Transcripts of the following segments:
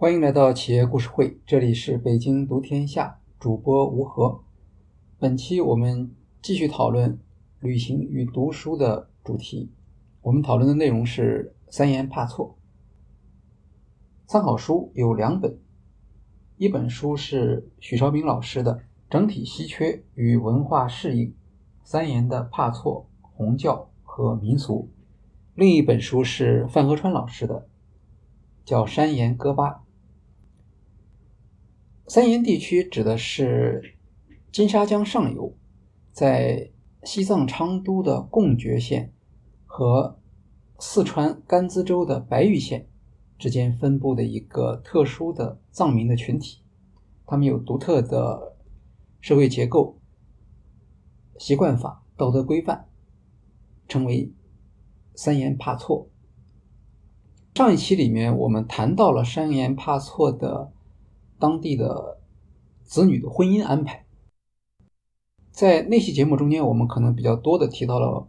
欢迎来到企业故事会，这里是北京读天下主播吴和。本期我们继续讨论旅行与读书的主题。我们讨论的内容是三言怕错。参考书有两本，一本书是许绍明老师的《整体稀缺与文化适应：三言的怕错、红教和民俗》，另一本书是范和川老师的，叫《山岩歌巴》。三岩地区指的是金沙江上游，在西藏昌都的贡觉县和四川甘孜州的白玉县之间分布的一个特殊的藏民的群体，他们有独特的社会结构、习惯法、道德规范，称为三严帕措。上一期里面我们谈到了三岩帕措的。当地的子女的婚姻安排，在那期节目中间，我们可能比较多的提到了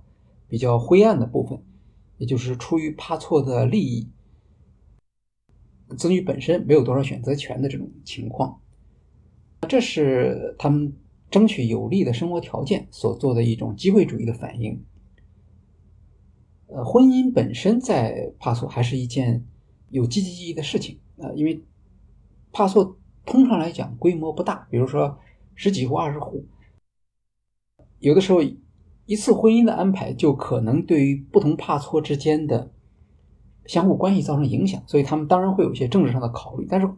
比较灰暗的部分，也就是出于帕错的利益，子女本身没有多少选择权的这种情况，这是他们争取有利的生活条件所做的一种机会主义的反应。呃，婚姻本身在帕索还是一件有积极意义的事情啊，因为帕索。通常来讲，规模不大，比如说十几户、二十户，有的时候一次婚姻的安排就可能对于不同帕措之间的相互关系造成影响，所以他们当然会有一些政治上的考虑。但是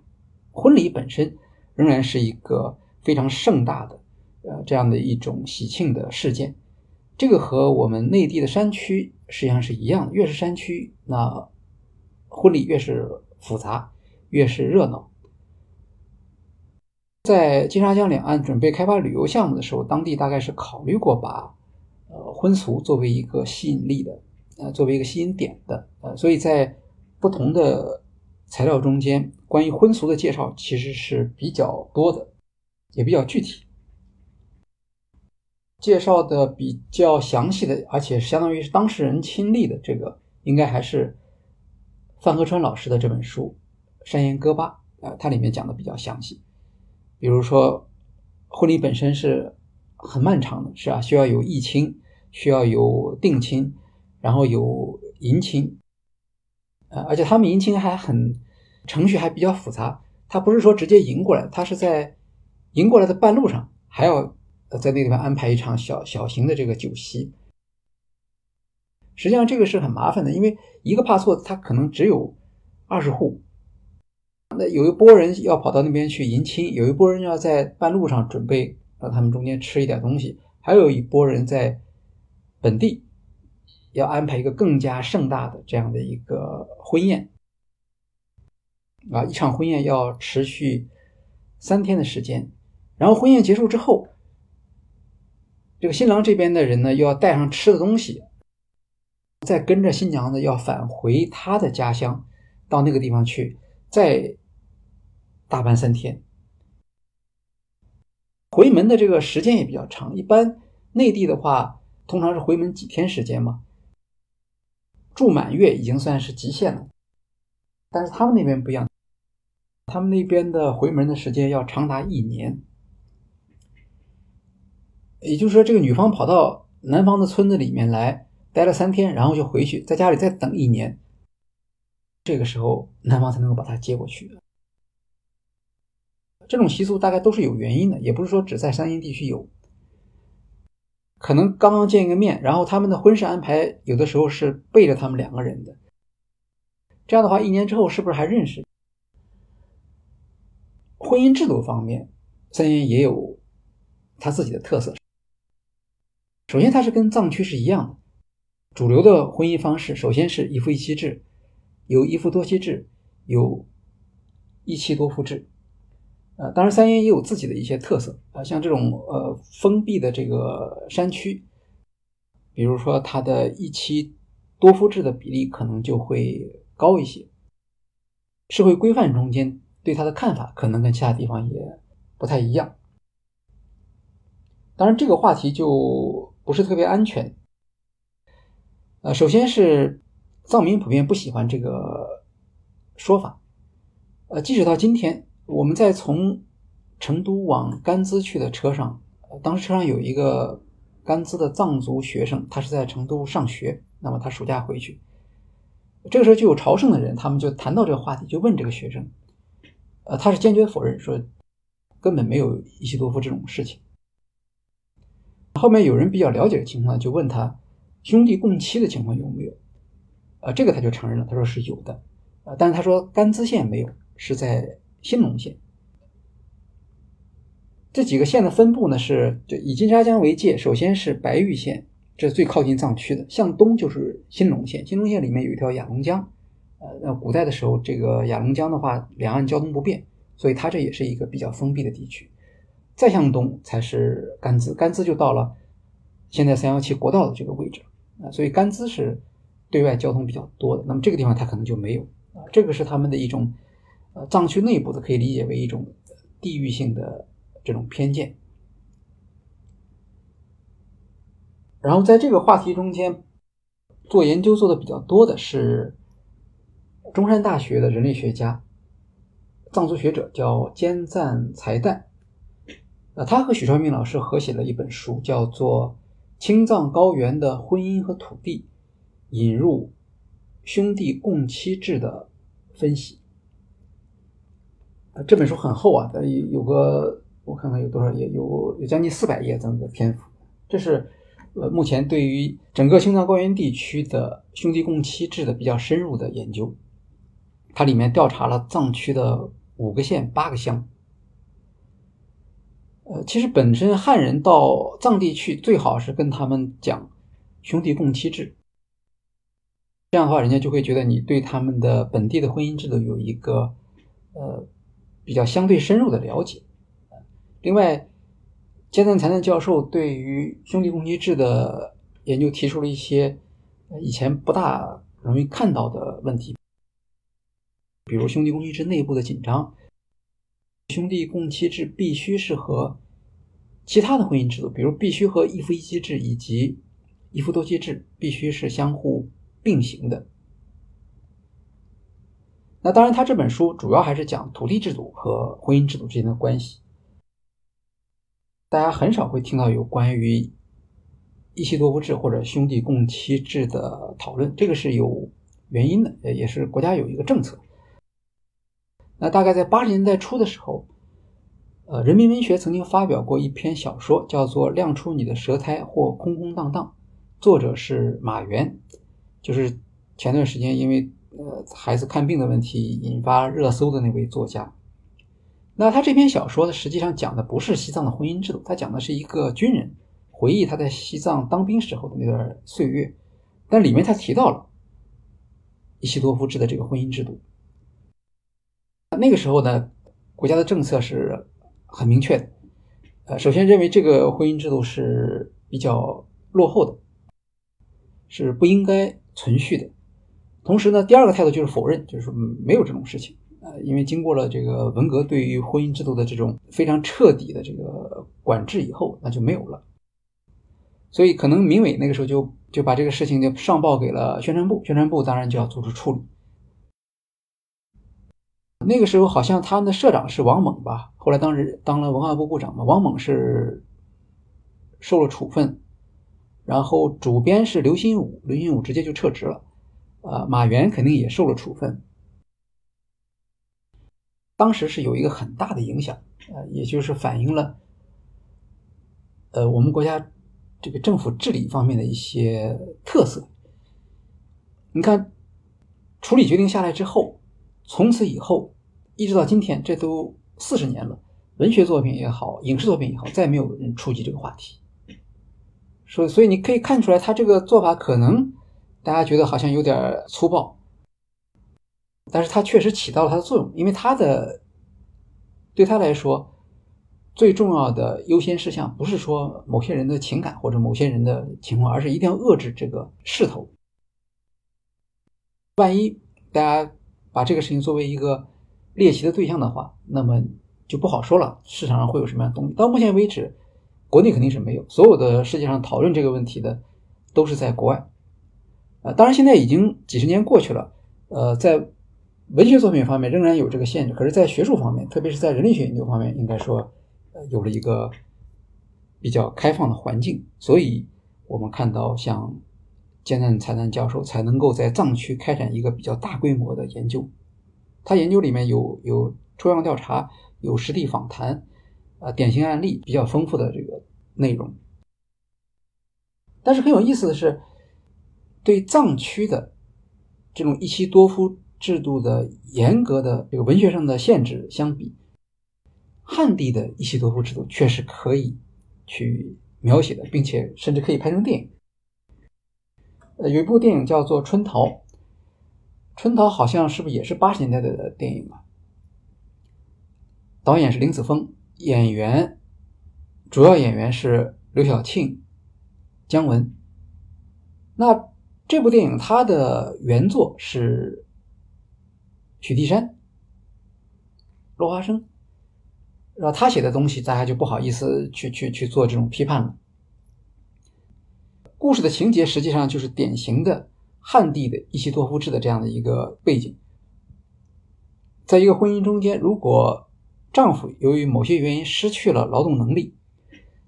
婚礼本身仍然是一个非常盛大的，呃，这样的一种喜庆的事件。这个和我们内地的山区实际上是一样的，越是山区，那婚礼越是复杂，越是热闹。在金沙江两岸准备开发旅游项目的时候，当地大概是考虑过把呃婚俗作为一个吸引力的，呃作为一个吸引点的，呃，所以在不同的材料中间，关于婚俗的介绍其实是比较多的，也比较具体，介绍的比较详细的，而且相当于是当事人亲历的，这个应该还是范和川老师的这本书《山岩歌巴》呃，它里面讲的比较详细。比如说，婚礼本身是很漫长的，是啊，需要有议亲，需要有定亲，然后有迎亲，呃，而且他们迎亲还很程序还比较复杂，他不是说直接迎过来，他是在迎过来的半路上还要在那地方安排一场小小型的这个酒席。实际上这个是很麻烦的，因为一个帕错他可能只有二十户。有一波人要跑到那边去迎亲，有一波人要在半路上准备让他们中间吃一点东西，还有一波人在本地要安排一个更加盛大的这样的一个婚宴啊，一场婚宴要持续三天的时间，然后婚宴结束之后，这个新郎这边的人呢又要带上吃的东西，再跟着新娘子要返回他的家乡，到那个地方去再。大半三天，回门的这个时间也比较长。一般内地的话，通常是回门几天时间嘛，住满月已经算是极限了。但是他们那边不一样，他们那边的回门的时间要长达一年。也就是说，这个女方跑到男方的村子里面来待了三天，然后就回去，在家里再等一年，这个时候男方才能够把她接过去。这种习俗大概都是有原因的，也不是说只在山阴地区有。可能刚刚见一个面，然后他们的婚事安排有的时候是背着他们两个人的。这样的话，一年之后是不是还认识？婚姻制度方面，三阴也有他自己的特色。首先，它是跟藏区是一样的，主流的婚姻方式首先是一夫一妻制，有一夫多妻制，有一妻多夫制。呃，当然，三阴也有自己的一些特色啊，像这种呃封闭的这个山区，比如说它的一妻多夫制的比例可能就会高一些。社会规范中间对它的看法可能跟其他地方也不太一样。当然，这个话题就不是特别安全。呃，首先是藏民普遍不喜欢这个说法。呃，即使到今天，我们在从成都往甘孜去的车上，当时车上有一个甘孜的藏族学生，他是在成都上学，那么他暑假回去，这个时候就有朝圣的人，他们就谈到这个话题，就问这个学生，呃，他是坚决否认说根本没有伊西多夫这种事情。后面有人比较了解的情况，就问他兄弟共妻的情况有没有？呃，这个他就承认了，他说是有的，呃，但是他说甘孜县没有。是在兴隆县，这几个县的分布呢是就以金沙江为界，首先是白玉县，这是最靠近藏区的，向东就是兴隆县，兴隆县里面有一条雅砻江，呃，那古代的时候这个雅砻江的话，两岸交通不便，所以它这也是一个比较封闭的地区。再向东才是甘孜，甘孜就到了现在三幺七国道的这个位置啊，所以甘孜是对外交通比较多的，那么这个地方它可能就没有啊，这个是他们的一种。呃，藏区内部的可以理解为一种地域性的这种偏见。然后在这个话题中间做研究做的比较多的是中山大学的人类学家、藏族学者叫坚赞才旦。呃，他和许绍明老师合写了一本书，叫做《青藏高原的婚姻和土地：引入兄弟共妻制的分析》。这本书很厚啊，有有个我看看有多少页，有有将近四百页这么个篇幅。这是呃目前对于整个青藏高原地区的兄弟共妻制的比较深入的研究。它里面调查了藏区的五个县八个乡。呃，其实本身汉人到藏地去，最好是跟他们讲兄弟共妻制，这样的话，人家就会觉得你对他们的本地的婚姻制度有一个呃。比较相对深入的了解。另外，坚赞才旦教授对于兄弟共妻制的研究提出了一些以前不大容易看到的问题，比如兄弟共妻制内部的紧张，兄弟共妻制必须是和其他的婚姻制度，比如必须和一夫一妻制以及一夫多妻制必须是相互并行的。那当然，他这本书主要还是讲土地制度和婚姻制度之间的关系。大家很少会听到有关于一妻多夫制或者兄弟共妻制的讨论，这个是有原因的，也是国家有一个政策。那大概在八十年代初的时候，呃，人民文学曾经发表过一篇小说，叫做《亮出你的舌苔或空空荡荡》，作者是马原，就是前段时间因为。呃，孩子看病的问题引发热搜的那位作家，那他这篇小说呢，实际上讲的不是西藏的婚姻制度，他讲的是一个军人回忆他在西藏当兵时候的那段岁月，但里面他提到了伊西多夫制的这个婚姻制度。那个时候呢，国家的政策是很明确的，呃，首先认为这个婚姻制度是比较落后的，是不应该存续的。同时呢，第二个态度就是否认，就是说没有这种事情呃，因为经过了这个文革对于婚姻制度的这种非常彻底的这个管制以后，那就没有了。所以可能民委那个时候就就把这个事情就上报给了宣传部，宣传部当然就要做出处理。那个时候好像他们的社长是王猛吧，后来当时当了文化部部长嘛，王猛是受了处分，然后主编是刘心武，刘心武直接就撤职了。呃，马原肯定也受了处分，当时是有一个很大的影响，呃，也就是反映了，呃，我们国家这个政府治理方面的一些特色。你看，处理决定下来之后，从此以后一直到今天，这都四十年了，文学作品也好，影视作品也好，再没有人触及这个话题。所，所以你可以看出来，他这个做法可能。大家觉得好像有点粗暴，但是它确实起到了它的作用，因为它的对他来说最重要的优先事项不是说某些人的情感或者某些人的情况，而是一定要遏制这个势头。万一大家把这个事情作为一个猎奇的对象的话，那么就不好说了，市场上会有什么样的东西？到目前为止，国内肯定是没有，所有的世界上讨论这个问题的都是在国外。呃，当然，现在已经几十年过去了。呃，在文学作品方面仍然有这个限制，可是，在学术方面，特别是在人类学研究方面，应该说，呃，有了一个比较开放的环境，所以我们看到像艰难才难教授才能够在藏区开展一个比较大规模的研究。他研究里面有有抽样调查，有实地访谈，啊，典型案例比较丰富的这个内容。但是很有意思的是，对藏区的这种一妻多夫。制度的严格的这个文学上的限制相比，汉地的一妻多夫制度却是可以去描写的，并且甚至可以拍成电影。呃，有一部电影叫做《春桃》，《春桃》好像是不是也是八十年代的电影啊？导演是林子峰，演员主要演员是刘晓庆、姜文。那这部电影它的原作是。许地山、落花生，然后他写的东西，大家就不好意思去去去做这种批判了。故事的情节实际上就是典型的汉地的一妻多夫制的这样的一个背景。在一个婚姻中间，如果丈夫由于某些原因失去了劳动能力，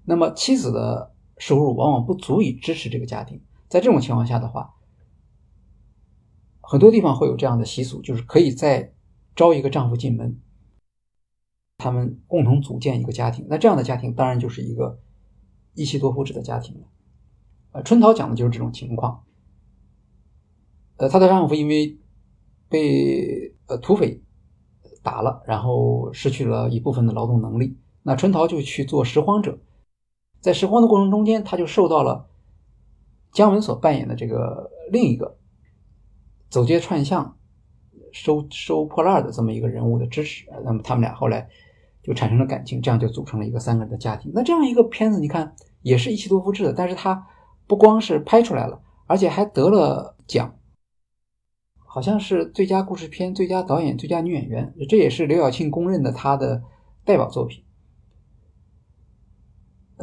那么妻子的收入往往不足以支持这个家庭。在这种情况下的话，很多地方会有这样的习俗，就是可以再招一个丈夫进门，他们共同组建一个家庭。那这样的家庭当然就是一个一妻多夫制的家庭了。呃，春桃讲的就是这种情况。呃，她的丈夫因为被呃土匪打了，然后失去了一部分的劳动能力，那春桃就去做拾荒者。在拾荒的过程中间，她就受到了姜文所扮演的这个另一个。走街串巷收收破烂的这么一个人物的支持，那么他们俩后来就产生了感情，这样就组成了一个三个人的家庭。那这样一个片子，你看也是一妻多夫制的，但是它不光是拍出来了，而且还得了奖，好像是最佳故事片、最佳导演、最佳女演员，这也是刘晓庆公认的他的代表作品。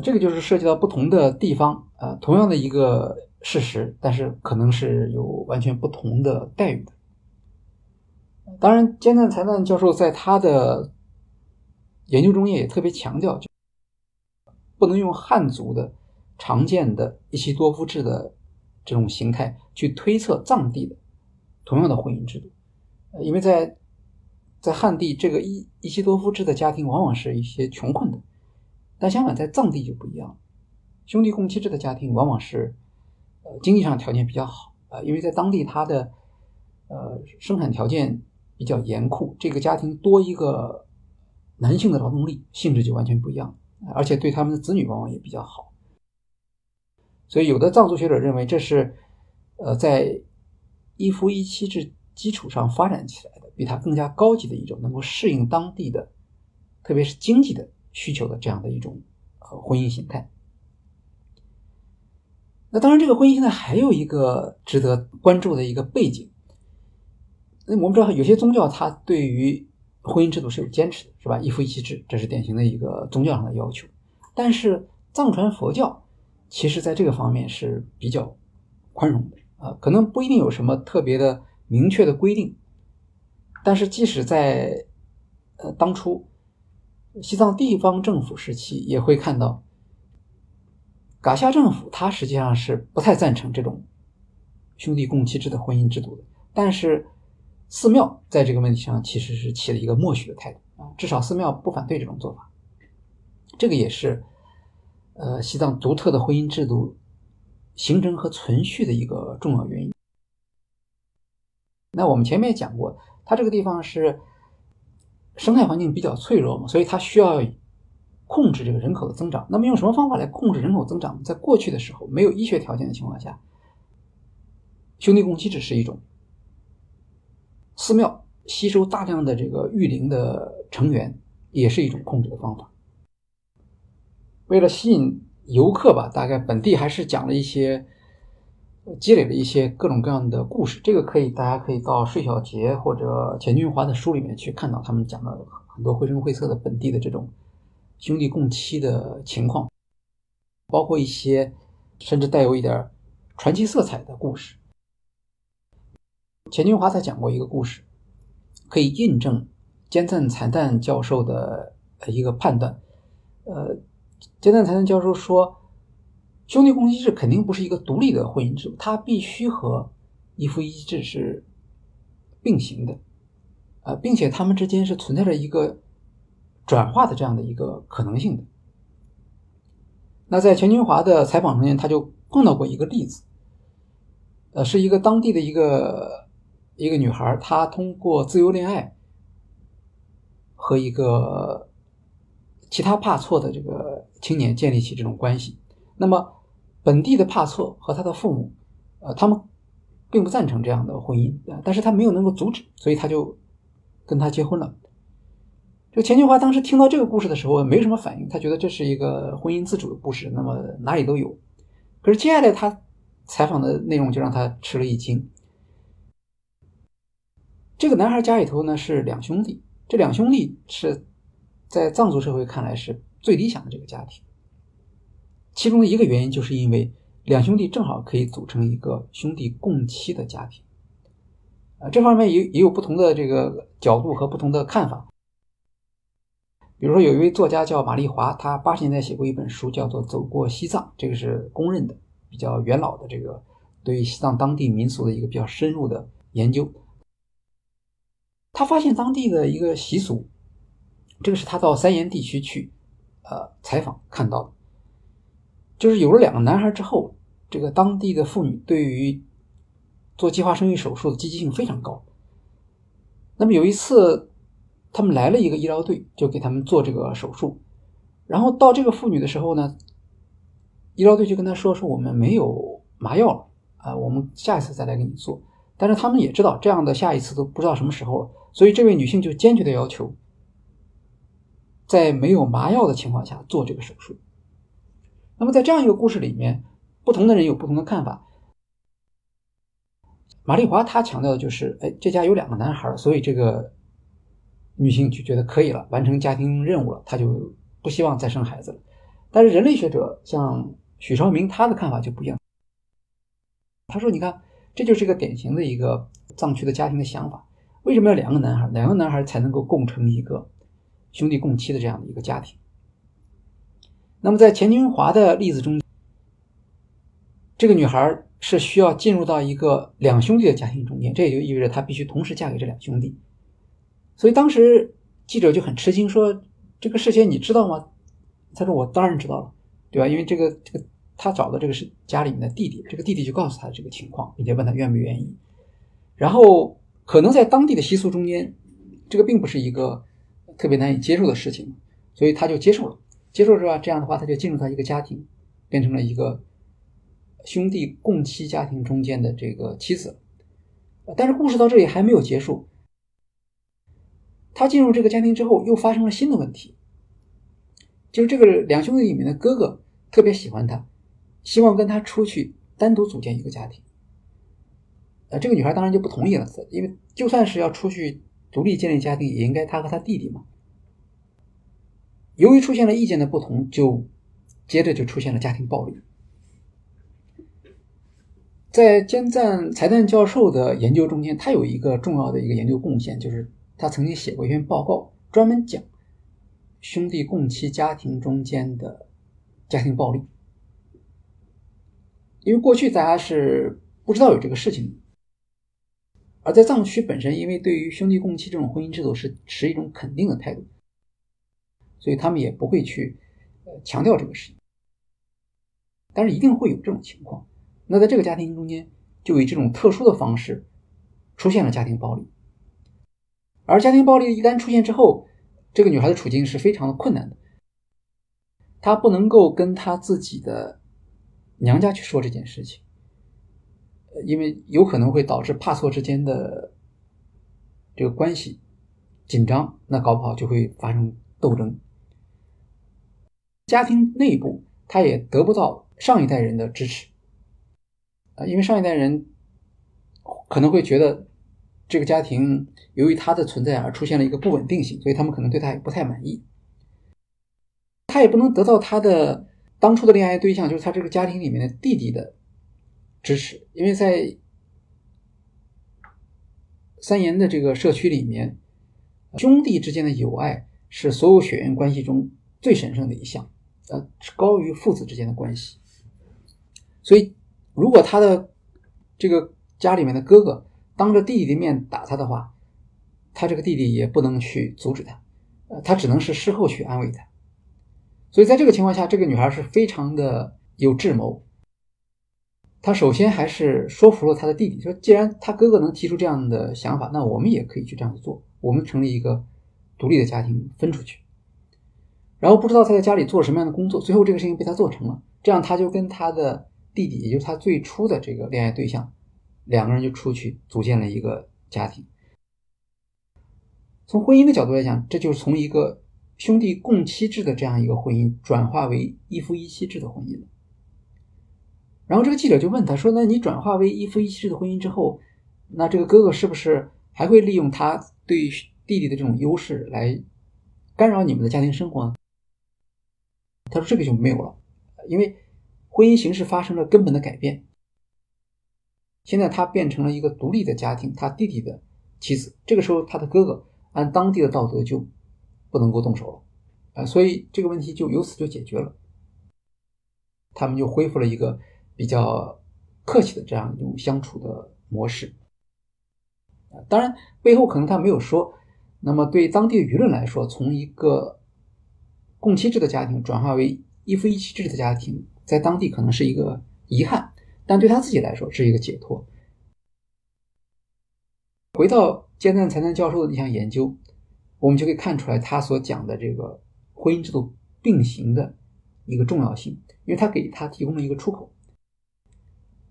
这个就是涉及到不同的地方，呃，同样的一个。事实，但是可能是有完全不同的待遇的。当然，艰难才难教授在他的研究中也特别强调，就不能用汉族的常见的一妻多夫制的这种形态去推测藏地的同样的婚姻制度，因为在在汉地这个一一妻多夫制的家庭往往是一些穷困的，但相反在藏地就不一样，兄弟共妻制的家庭往往是。呃，经济上条件比较好啊，因为在当地他的呃生产条件比较严酷，这个家庭多一个男性的劳动力，性质就完全不一样，而且对他们的子女往往也比较好。所以，有的藏族学者认为这是呃在一夫一妻制基础上发展起来的，比它更加高级的一种能够适应当地的，特别是经济的需求的这样的一种呃婚姻形态。那当然，这个婚姻现在还有一个值得关注的一个背景。那我们知道，有些宗教它对于婚姻制度是有坚持的，是吧？一夫一妻制，这是典型的一个宗教上的要求。但是藏传佛教其实在这个方面是比较宽容的啊，可能不一定有什么特别的明确的规定。但是即使在呃当初西藏地方政府时期，也会看到。噶夏政府他实际上是不太赞成这种兄弟共妻制的婚姻制度的，但是寺庙在这个问题上其实是起了一个默许的态度啊，至少寺庙不反对这种做法。这个也是呃西藏独特的婚姻制度形成和存续的一个重要原因。那我们前面也讲过，它这个地方是生态环境比较脆弱嘛，所以它需要。控制这个人口的增长，那么用什么方法来控制人口增长？在过去的时候，没有医学条件的情况下，兄弟共妻制是一种；寺庙吸收大量的这个育龄的成员，也是一种控制的方法。为了吸引游客吧，大概本地还是讲了一些，积累了一些各种各样的故事。这个可以，大家可以到税小杰或者钱俊华的书里面去看到，他们讲的很多绘声绘色的本地的这种。兄弟共妻的情况，包括一些甚至带有一点传奇色彩的故事。钱俊华才讲过一个故事，可以印证兼赞才旦教授的一个判断。呃，兼赞才旦教授说，兄弟共妻制肯定不是一个独立的婚姻制度，它必须和一夫一妻制是并行的，啊，并且他们之间是存在着一个转化的这样的一个可能性的。那在钱军华的采访中间，他就碰到过一个例子，呃，是一个当地的一个一个女孩，她通过自由恋爱和一个其他怕错的这个青年建立起这种关系。那么本地的帕错和他的父母，呃，他们并不赞成这样的婚姻，但是他没有能够阻止，所以他就跟他结婚了。这个钱俊华当时听到这个故事的时候，没什么反应，他觉得这是一个婚姻自主的故事，那么哪里都有。可是接下来他采访的内容就让他吃了一惊。这个男孩家里头呢是两兄弟，这两兄弟是在藏族社会看来是最理想的这个家庭。其中的一个原因就是因为两兄弟正好可以组成一个兄弟共妻的家庭。啊，这方面也也有不同的这个角度和不同的看法。比如说，有一位作家叫马丽华，他八十年代写过一本书，叫做《走过西藏》，这个是公认的比较元老的这个对于西藏当地民俗的一个比较深入的研究。他发现当地的一个习俗，这个是他到三岩地区去呃采访看到的，就是有了两个男孩之后，这个当地的妇女对于做计划生育手术的积极性非常高。那么有一次。他们来了一个医疗队，就给他们做这个手术。然后到这个妇女的时候呢，医疗队就跟他说：“说我们没有麻药了啊，我们下一次再来给你做。”但是他们也知道这样的下一次都不知道什么时候了，所以这位女性就坚决的要求，在没有麻药的情况下做这个手术。那么在这样一个故事里面，不同的人有不同的看法。马丽华她强调的就是：哎，这家有两个男孩，所以这个。女性就觉得可以了，完成家庭任务了，她就不希望再生孩子了。但是人类学者像许绍明，他的看法就不一样。他说：“你看，这就是一个典型的一个藏区的家庭的想法。为什么要两个男孩？两个男孩才能够共成一个兄弟共妻的这样的一个家庭？那么在钱军华的例子中，这个女孩是需要进入到一个两兄弟的家庭中间，这也就意味着她必须同时嫁给这两兄弟。”所以当时记者就很吃惊，说：“这个事情你知道吗？”他说：“我当然知道了，对吧？因为这个这个他找的这个是家里面的弟弟，这个弟弟就告诉他这个情况，并且问他愿不愿意。然后可能在当地的习俗中间，这个并不是一个特别难以接受的事情，所以他就接受了。接受是吧？这样的话，他就进入到一个家庭，变成了一个兄弟共妻家庭中间的这个妻子。但是故事到这里还没有结束。”他进入这个家庭之后，又发生了新的问题，就是这个两兄弟里面的哥哥特别喜欢他，希望跟他出去单独组建一个家庭。呃，这个女孩当然就不同意了，因为就算是要出去独立建立家庭，也应该他和他弟弟嘛。由于出现了意见的不同，就接着就出现了家庭暴力。在兼赞才旦教授的研究中间，他有一个重要的一个研究贡献，就是。他曾经写过一篇报告，专门讲兄弟共妻家庭中间的家庭暴力。因为过去大家是不知道有这个事情，而在藏区本身，因为对于兄弟共妻这种婚姻制度是持一种肯定的态度，所以他们也不会去呃强调这个事情。但是一定会有这种情况。那在这个家庭中间，就以这种特殊的方式出现了家庭暴力。而家庭暴力一旦出现之后，这个女孩的处境是非常的困难的。她不能够跟她自己的娘家去说这件事情，因为有可能会导致帕错之间的这个关系紧张，那搞不好就会发生斗争。家庭内部，他也得不到上一代人的支持，啊，因为上一代人可能会觉得。这个家庭由于他的存在而出现了一个不稳定性，所以他们可能对他也不太满意。他也不能得到他的当初的恋爱对象，就是他这个家庭里面的弟弟的支持，因为在三岩的这个社区里面，兄弟之间的友爱是所有血缘关系中最神圣的一项，呃，高于父子之间的关系。所以，如果他的这个家里面的哥哥当着弟弟的面打他的话，他这个弟弟也不能去阻止他，呃，他只能是事后去安慰他。所以，在这个情况下，这个女孩是非常的有智谋。她首先还是说服了他的弟弟，说既然他哥哥能提出这样的想法，那我们也可以去这样子做。我们成立一个独立的家庭，分出去。然后不知道他在家里做了什么样的工作，最后这个事情被他做成了。这样他就跟他的弟弟，也就是他最初的这个恋爱对象，两个人就出去组建了一个家庭。从婚姻的角度来讲，这就是从一个兄弟共妻制的这样一个婚姻，转化为一夫一妻制的婚姻了。然后这个记者就问他说：“那你转化为一夫一妻制的婚姻之后，那这个哥哥是不是还会利用他对弟弟的这种优势来干扰你们的家庭生活呢？”他说：“这个就没有了，因为婚姻形式发生了根本的改变。现在他变成了一个独立的家庭，他弟弟的妻子。这个时候，他的哥哥按当地的道德就不能够动手了，啊，所以这个问题就由此就解决了。他们就恢复了一个。”比较客气的这样一种相处的模式，当然背后可能他没有说。那么对当地舆论来说，从一个共妻制的家庭转化为一夫一妻制的家庭，在当地可能是一个遗憾，但对他自己来说是一个解脱。回到艰难才能教授的那项研究，我们就可以看出来他所讲的这个婚姻制度并行的一个重要性，因为他给他提供了一个出口。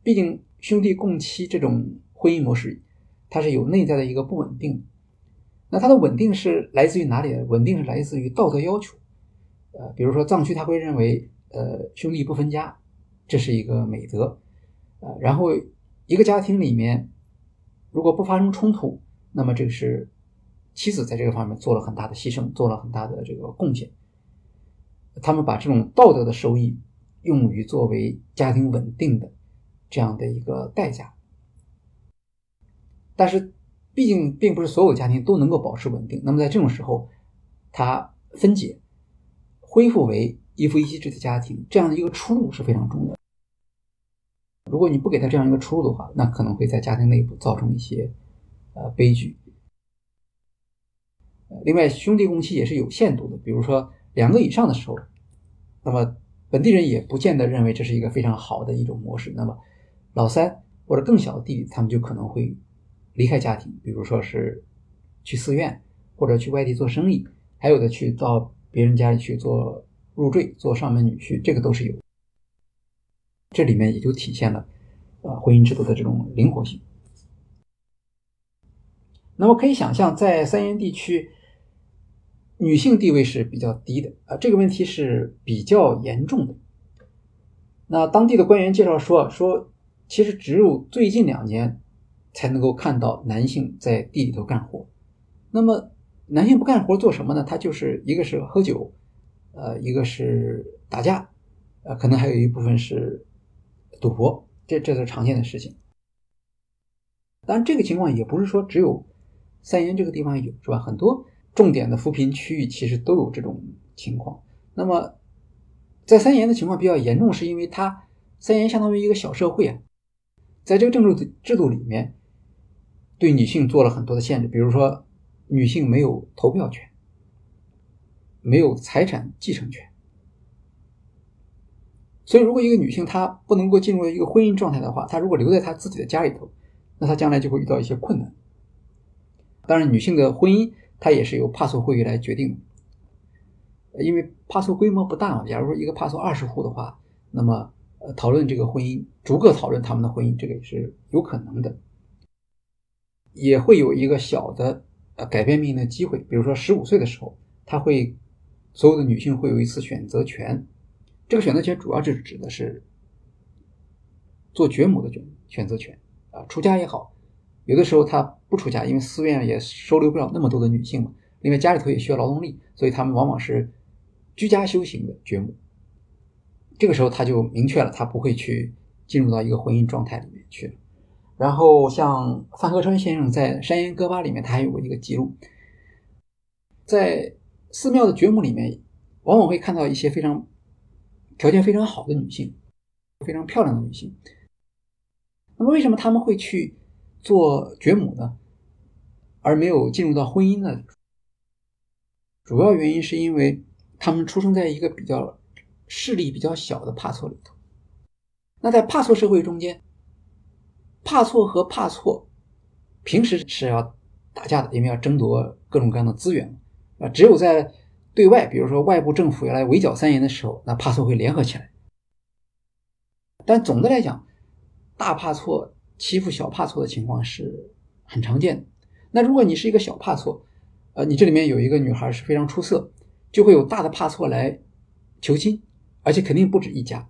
毕竟兄弟共妻这种婚姻模式，它是有内在的一个不稳定。那它的稳定是来自于哪里？稳定是来自于道德要求。呃，比如说藏区他会认为，呃，兄弟不分家，这是一个美德。呃，然后一个家庭里面如果不发生冲突，那么这个是妻子在这个方面做了很大的牺牲，做了很大的这个贡献。他们把这种道德的收益用于作为家庭稳定的。这样的一个代价，但是毕竟并不是所有家庭都能够保持稳定。那么在这种时候，它分解、恢复为一夫一妻制的家庭，这样的一个出路是非常重要的。如果你不给他这样一个出路的话，那可能会在家庭内部造成一些呃悲剧。另外，兄弟共妻也是有限度的，比如说两个以上的时候，那么本地人也不见得认为这是一个非常好的一种模式。那么老三或者更小的弟弟，他们就可能会离开家庭，比如说是去寺院，或者去外地做生意，还有的去到别人家里去做入赘、做上门女婿，这个都是有。这里面也就体现了呃婚姻制度的这种灵活性。那么可以想象，在三原地区，女性地位是比较低的啊，这个问题是比较严重的。那当地的官员介绍说说。其实只有最近两年才能够看到男性在地里头干活。那么男性不干活做什么呢？他就是一个是喝酒，呃，一个是打架，呃，可能还有一部分是赌博，这这是常见的事情。当然，这个情况也不是说只有三原这个地方有，是吧？很多重点的扶贫区域其实都有这种情况。那么在三原的情况比较严重，是因为它三原相当于一个小社会啊。在这个政治制度里面，对女性做了很多的限制，比如说女性没有投票权，没有财产继承权。所以，如果一个女性她不能够进入一个婚姻状态的话，她如果留在她自己的家里头，那她将来就会遇到一些困难。当然，女性的婚姻它也是由帕索会议来决定，因为帕索规模不大嘛。假如说一个帕索二十户的话，那么。讨论这个婚姻，逐个讨论他们的婚姻，这个也是有可能的，也会有一个小的呃改变命运的机会。比如说十五岁的时候，他会所有的女性会有一次选择权，这个选择权主要是指的是做爵母的选选择权啊，出家也好，有的时候他不出家，因为寺院也收留不了那么多的女性嘛，另外家里头也需要劳动力，所以他们往往是居家修行的爵母。这个时候他就明确了，他不会去进入到一个婚姻状态里面去了。然后像范和川先生在《山岩歌巴》里面，他还有过一个记录，在寺庙的觉母里面，往往会看到一些非常条件非常好的女性，非常漂亮的女性。那么，为什么他们会去做觉母呢？而没有进入到婚姻呢？主要原因是因为他们出生在一个比较势力比较小的帕措里头。那在帕措社会中间，帕错和帕错平时是要打架的，因为要争夺各种各样的资源啊。只有在对外，比如说外部政府要来围剿三言的时候，那帕错会联合起来。但总的来讲，大帕错欺负小帕错的情况是很常见的。那如果你是一个小帕错，呃，你这里面有一个女孩是非常出色，就会有大的帕错来求亲，而且肯定不止一家，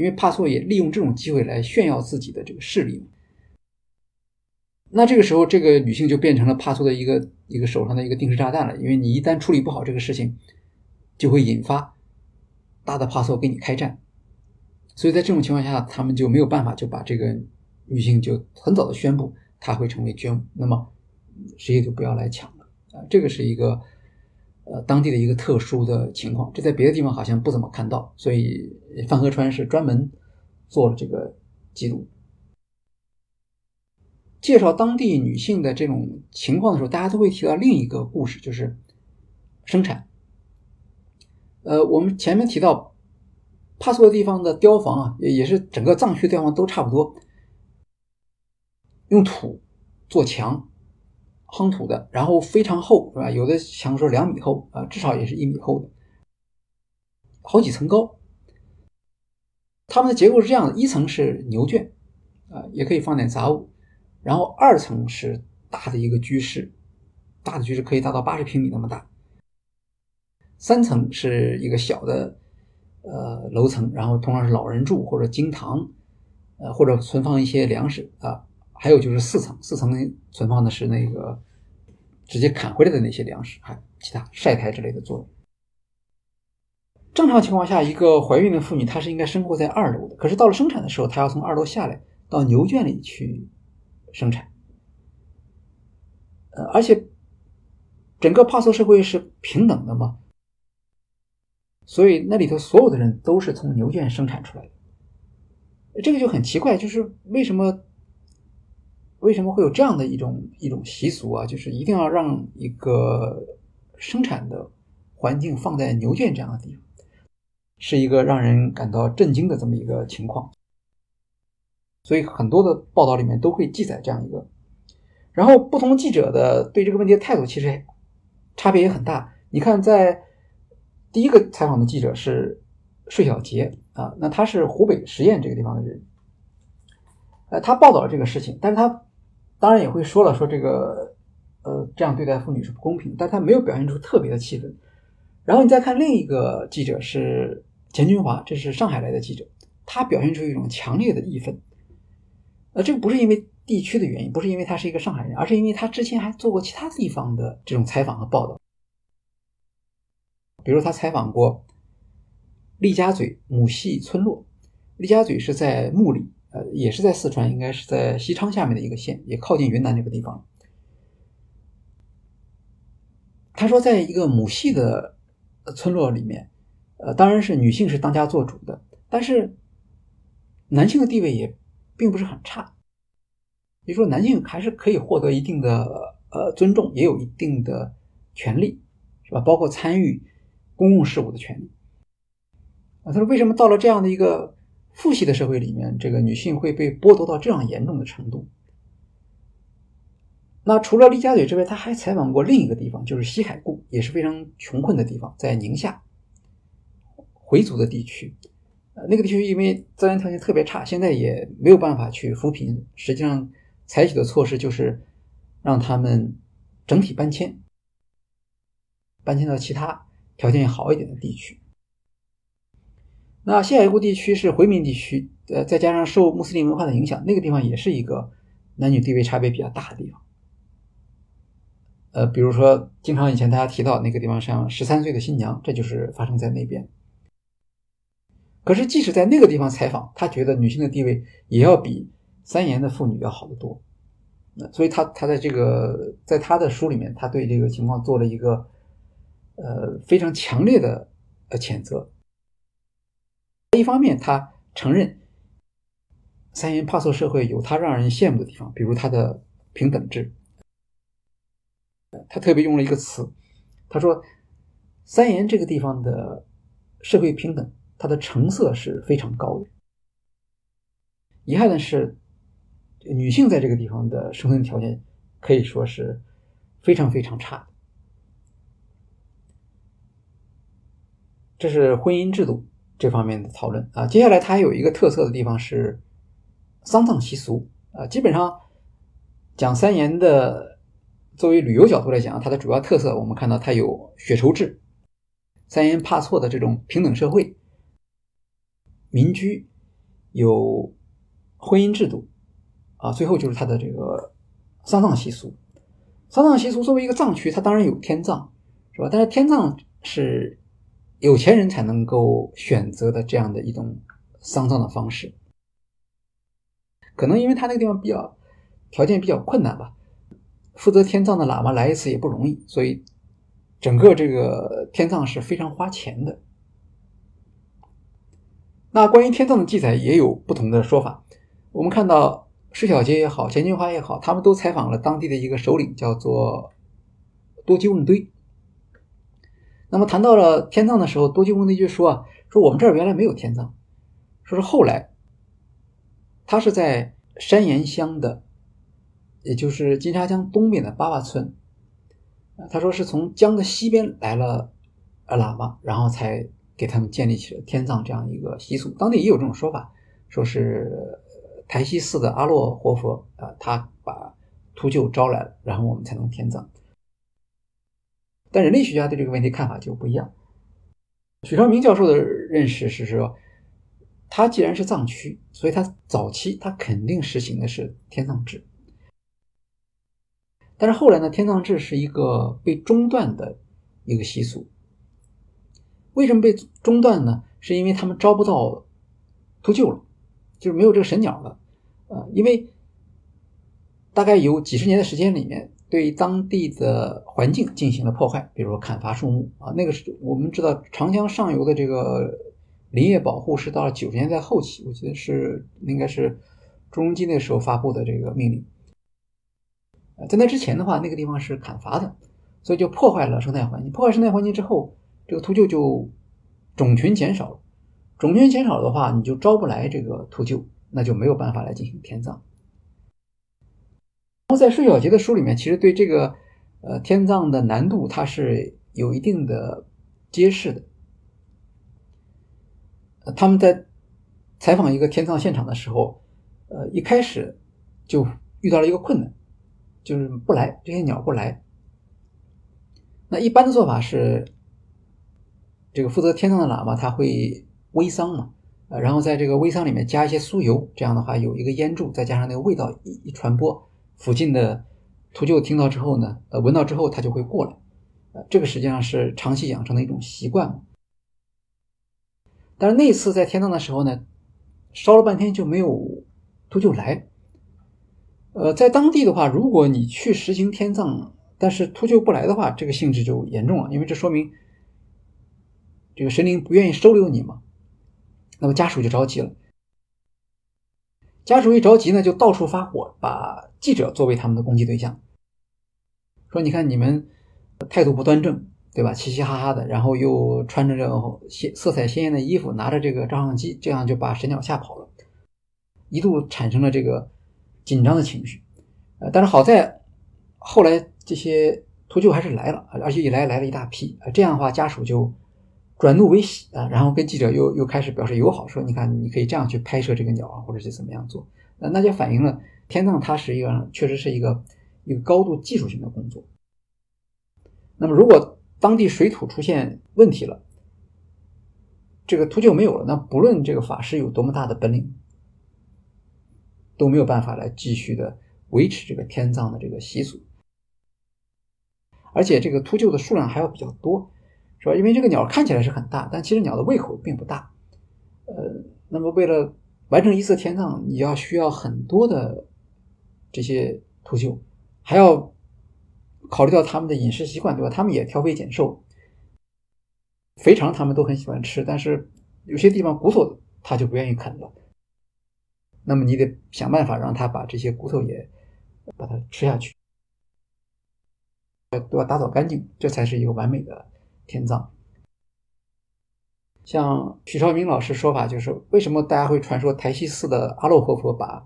因为帕索也利用这种机会来炫耀自己的这个势力。那这个时候，这个女性就变成了帕索的一个一个手上的一个定时炸弹了，因为你一旦处理不好这个事情，就会引发大的帕索跟你开战。所以在这种情况下，他们就没有办法就把这个女性就很早的宣布她会成为娟母，那么。谁也就不要来抢了啊！这个是一个呃当地的一个特殊的情况，这在别的地方好像不怎么看到，所以范河川是专门做了这个记录。介绍当地女性的这种情况的时候，大家都会提到另一个故事，就是生产。呃，我们前面提到帕索地方的碉房啊，也也是整个藏区碉房都差不多，用土做墙。夯土的，然后非常厚，是吧？有的墙说两米厚啊，至少也是一米厚的，好几层高。它们的结构是这样的：一层是牛圈，啊，也可以放点杂物；然后二层是大的一个居室，大的居室可以达到八十平米那么大；三层是一个小的呃楼层，然后通常是老人住或者经堂，呃或者存放一些粮食啊。还有就是四层，四层存放的是那个直接砍回来的那些粮食，还其他晒台之类的作用。正常情况下，一个怀孕的妇女她是应该生活在二楼的，可是到了生产的时候，她要从二楼下来到牛圈里去生产。呃，而且整个帕索社会是平等的嘛，所以那里头所有的人都是从牛圈生产出来的。这个就很奇怪，就是为什么？为什么会有这样的一种一种习俗啊？就是一定要让一个生产的环境放在牛圈这样的地方，是一个让人感到震惊的这么一个情况。所以很多的报道里面都会记载这样一个。然后不同记者的对这个问题的态度其实差别也很大。你看，在第一个采访的记者是税小杰啊，那他是湖北十堰这个地方的人，呃，他报道了这个事情，但是他。当然也会说了，说这个，呃，这样对待妇女是不公平，但他没有表现出特别的气愤。然后你再看另一个记者是钱军华，这是上海来的记者，他表现出一种强烈的义愤。呃，这个不是因为地区的原因，不是因为他是一个上海人，而是因为他之前还做过其他地方的这种采访和报道。比如他采访过利家嘴母系村落，利家嘴是在木里。呃，也是在四川，应该是在西昌下面的一个县，也靠近云南那个地方。他说，在一个母系的村落里面，呃，当然是女性是当家做主的，但是男性的地位也并不是很差。也就说，男性还是可以获得一定的呃尊重，也有一定的权利，是吧？包括参与公共事务的权利。啊，他说，为什么到了这样的一个？父系的社会里面，这个女性会被剥夺到这样严重的程度。那除了丽家嘴之外，他还采访过另一个地方，就是西海固，也是非常穷困的地方，在宁夏回族的地区。呃，那个地区因为自然条件特别差，现在也没有办法去扶贫。实际上，采取的措施就是让他们整体搬迁，搬迁到其他条件好一点的地区。那西海固地区是回民地区，呃，再加上受穆斯林文化的影响，那个地方也是一个男女地位差别比较大的地方。呃，比如说，经常以前大家提到那个地方，像十三岁的新娘，这就是发生在那边。可是，即使在那个地方采访，他觉得女性的地位也要比三言的妇女要好得多。那所以，他他在这个在他的书里面，他对这个情况做了一个呃非常强烈的呃谴责。一方面，他承认三言帕索社会有他让人羡慕的地方，比如他的平等制。他特别用了一个词，他说三言这个地方的社会平等，它的成色是非常高的。遗憾的是，女性在这个地方的生存条件可以说是非常非常差。这是婚姻制度。这方面的讨论啊，接下来它还有一个特色的地方是丧葬习俗啊。基本上讲三言的，作为旅游角度来讲，它的主要特色我们看到它有血仇制，三言怕错的这种平等社会，民居有婚姻制度啊，最后就是它的这个丧葬习俗。丧葬习俗作为一个藏区，它当然有天葬，是吧？但是天葬是。有钱人才能够选择的这样的一种丧葬的方式，可能因为他那个地方比较条件比较困难吧，负责天葬的喇嘛来一次也不容易，所以整个这个天葬是非常花钱的。那关于天葬的记载也有不同的说法，我们看到施小杰也好，钱金花也好，他们都采访了当地的一个首领，叫做多吉翁堆。那么谈到了天葬的时候，多吉翁堆就说啊，说我们这儿原来没有天葬，说是后来，他是在山岩乡的，也就是金沙江东边的八瓦村，他说是从江的西边来了喇嘛，然后才给他们建立起了天葬这样一个习俗。当地也有这种说法，说是台西寺的阿洛活佛啊，他把秃鹫招来了，然后我们才能天葬。但人类学家对这个问题看法就不一样。许昌明教授的认识是说，他既然是藏区，所以他早期他肯定实行的是天葬制。但是后来呢，天葬制是一个被中断的一个习俗。为什么被中断呢？是因为他们招不到秃鹫了，就是没有这个神鸟了。呃，因为大概有几十年的时间里面。对当地的环境进行了破坏，比如说砍伐树木啊，那个是我们知道长江上游的这个林业保护是到了九十年代后期，我记得是应该是朱镕基那时候发布的这个命令。在那之前的话，那个地方是砍伐的，所以就破坏了生态环境。破坏生态环境之后，这个秃鹫就种群减少了。种群减少的话，你就招不来这个秃鹫，那就没有办法来进行天葬。然后在税小杰的书里面，其实对这个呃天葬的难度，它是有一定的揭示的。他们在采访一个天葬现场的时候，呃，一开始就遇到了一个困难，就是不来这些鸟不来。那一般的做法是，这个负责天葬的喇嘛他会煨桑嘛，呃，然后在这个煨桑里面加一些酥油，这样的话有一个烟柱，再加上那个味道一一传播。附近的秃鹫听到之后呢，呃，闻到之后它就会过来，呃，这个实际上是长期养成的一种习惯但是那次在天葬的时候呢，烧了半天就没有秃鹫来。呃，在当地的话，如果你去实行天葬，但是秃鹫不来的话，这个性质就严重了，因为这说明这个神灵不愿意收留你嘛。那么家属就着急了。家属一着急呢，就到处发火，把记者作为他们的攻击对象，说：“你看你们态度不端正，对吧？嘻嘻哈哈的，然后又穿着这个鲜色彩鲜艳的衣服，拿着这个照相机，这样就把神鸟吓跑了，一度产生了这个紧张的情绪。呃，但是好在后来这些秃鹫还是来了，而且一来来了一大批。这样的话，家属就。”转怒为喜啊，然后跟记者又又开始表示友好，说你看你可以这样去拍摄这个鸟啊，或者是怎么样做，那那就反映了天葬它实际上确实是一个一个高度技术性的工作。那么如果当地水土出现问题了，这个秃鹫没有了，那不论这个法师有多么大的本领，都没有办法来继续的维持这个天葬的这个习俗，而且这个秃鹫的数量还要比较多。是吧？因为这个鸟看起来是很大，但其实鸟的胃口并不大。呃，那么为了完成一次天葬，你要需要很多的这些秃鹫，还要考虑到他们的饮食习惯，对吧？他们也挑肥拣瘦，肥肠他们都很喜欢吃，但是有些地方骨头他就不愿意啃了。那么你得想办法让他把这些骨头也把它吃下去，都要打扫干净，这才是一个完美的天葬。像许超明老师说法，就是为什么大家会传说台西寺的阿洛活佛把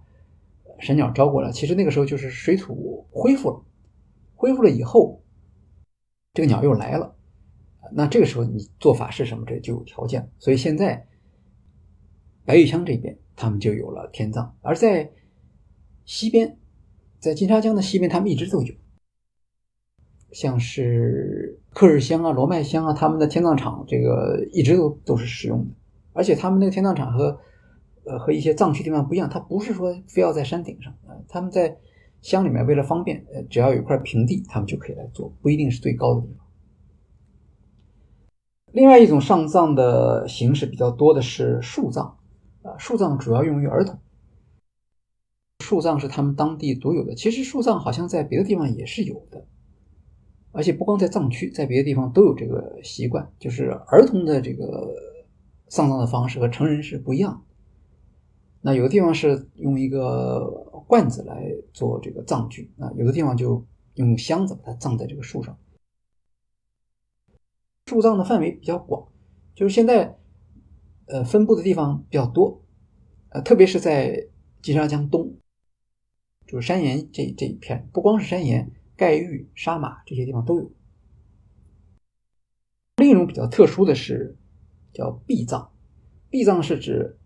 神鸟招过来？其实那个时候就是水土恢复了，恢复了以后，这个鸟又来了。那这个时候你做法事什么这就有条件。所以现在白玉乡这边他们就有了天葬，而在西边，在金沙江的西边，他们一直都有。像是克日乡啊、罗麦乡啊，他们的天葬场这个一直都都是使用的，而且他们那个天葬场和呃和一些藏区地方不一样，它不是说非要在山顶上啊，他们在乡里面为了方便，呃，只要有一块平地，他们就可以来做，不一定是最高的地方。另外一种上葬的形式比较多的是树葬，啊，树葬主要用于儿童，树葬是他们当地独有的，其实树葬好像在别的地方也是有的。而且不光在藏区，在别的地方都有这个习惯，就是儿童的这个丧葬的方式和成人是不一样。那有的地方是用一个罐子来做这个葬具啊，有的地方就用箱子把它葬在这个树上。树葬的范围比较广，就是现在呃分布的地方比较多，呃，特别是在金沙江东，就是山岩这这一片，不光是山岩。盖玉、沙马这些地方都有。另一种比较特殊的是叫避葬，避葬是指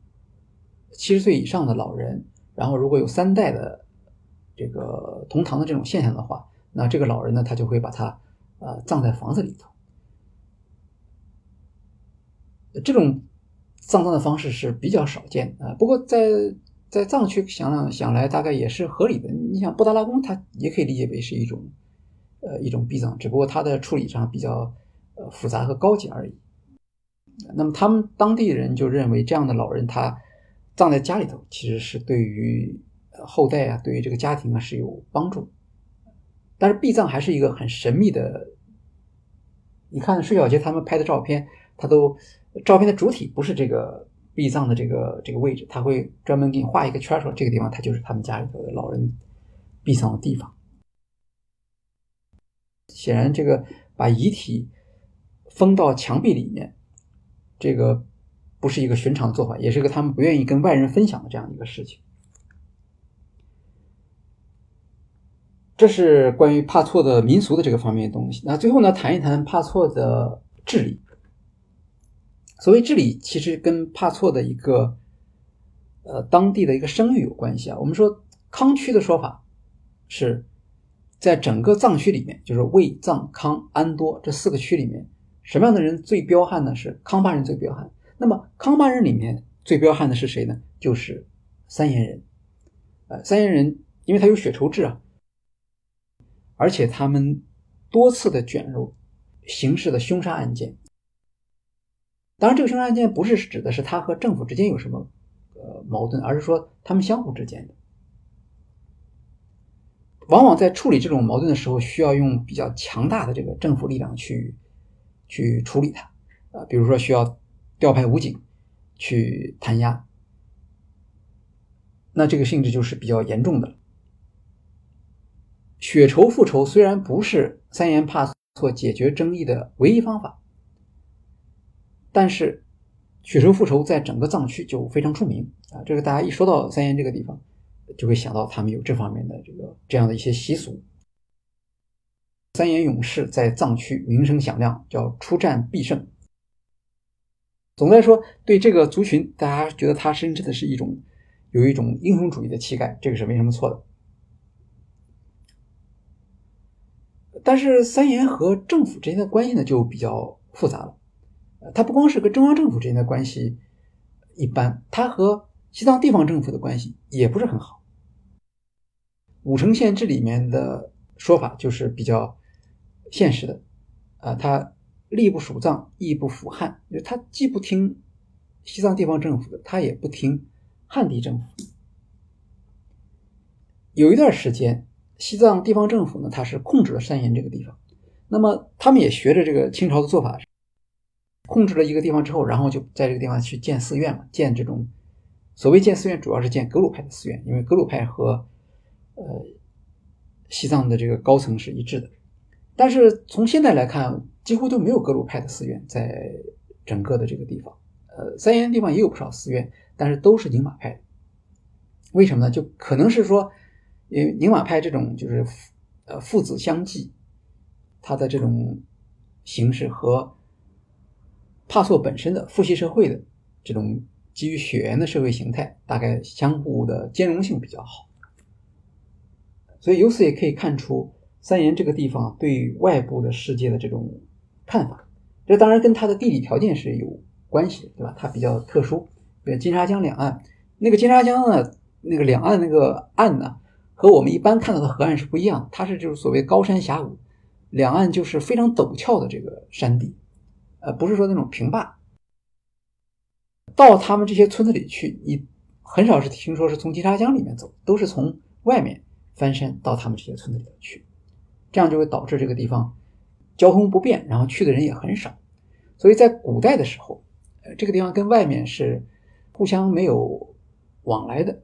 七十岁以上的老人，然后如果有三代的这个同堂的这种现象的话，那这个老人呢，他就会把他呃葬在房子里头。这种葬葬的方式是比较少见啊，不过在。在藏区想想来，大概也是合理的。你想布达拉宫，它也可以理解为是一种，呃，一种避葬，只不过它的处理上比较呃复杂和高级而已。那么他们当地人就认为，这样的老人他葬在家里头，其实是对于后代啊，对于这个家庭啊是有帮助。但是避葬还是一个很神秘的。你看睡小杰他们拍的照片，他都照片的主体不是这个。避葬的这个这个位置，他会专门给你画一个圈，说这个地方他就是他们家里头的老人避葬的地方。显然，这个把遗体封到墙壁里面，这个不是一个寻常的做法，也是个他们不愿意跟外人分享的这样一个事情。这是关于帕措的民俗的这个方面的东西。那最后呢，谈一谈帕措的治理。所谓治理，其实跟帕措的一个，呃，当地的一个声誉有关系啊。我们说康区的说法是，在整个藏区里面，就是卫、藏、康、安多这四个区里面，什么样的人最彪悍呢？是康巴人最彪悍。那么康巴人里面最彪悍的是谁呢？就是三言人。呃，三言人因为他有血仇制啊，而且他们多次的卷入刑事的凶杀案件。当然，这个凶杀案件不是指的是他和政府之间有什么呃矛盾，而是说他们相互之间的。往往在处理这种矛盾的时候，需要用比较强大的这个政府力量去去处理它啊，比如说需要调派武警去弹压，那这个性质就是比较严重的。血仇复仇虽然不是三言怕错解决争议的唯一方法。但是，血仇复仇在整个藏区就非常出名啊！这个大家一说到三岩这个地方，就会想到他们有这方面的这个这样的一些习俗。三岩勇士在藏区名声响亮，叫出战必胜。总的来说，对这个族群，大家觉得他深深的是一种有一种英雄主义的气概，这个是没什么错的。但是三岩和政府之间的关系呢，就比较复杂了。他不光是跟中央政府之间的关系一般，他和西藏地方政府的关系也不是很好。五城县志里面的说法就是比较现实的，啊，他力不属藏，亦不服汉，就他既不听西藏地方政府的，他也不听汉地政府。有一段时间，西藏地方政府呢，他是控制了山岩这个地方，那么他们也学着这个清朝的做法。控制了一个地方之后，然后就在这个地方去建寺院嘛，建这种所谓建寺院，主要是建格鲁派的寺院，因为格鲁派和呃西藏的这个高层是一致的。但是从现在来看，几乎都没有格鲁派的寺院在整个的这个地方。呃，三岩地方也有不少寺院，但是都是宁玛派的。为什么呢？就可能是说，因为宁玛派这种就是呃父子相继，它的这种形式和帕索本身的父系社会的这种基于血缘的社会形态，大概相互的兼容性比较好。所以由此也可以看出，三岩这个地方对外部的世界的这种看法，这当然跟它的地理条件是有关系的，对吧？它比较特殊，比如金沙江两岸，那个金沙江呢。那个两岸那个岸呢，和我们一般看到的河岸是不一样，它是就是所谓高山峡谷，两岸就是非常陡峭的这个山地，呃，不是说那种平坝。到他们这些村子里去，你很少是听说是从金沙江里面走，都是从外面翻山到他们这些村子里头去，这样就会导致这个地方交通不便，然后去的人也很少。所以在古代的时候，呃，这个地方跟外面是互相没有往来的。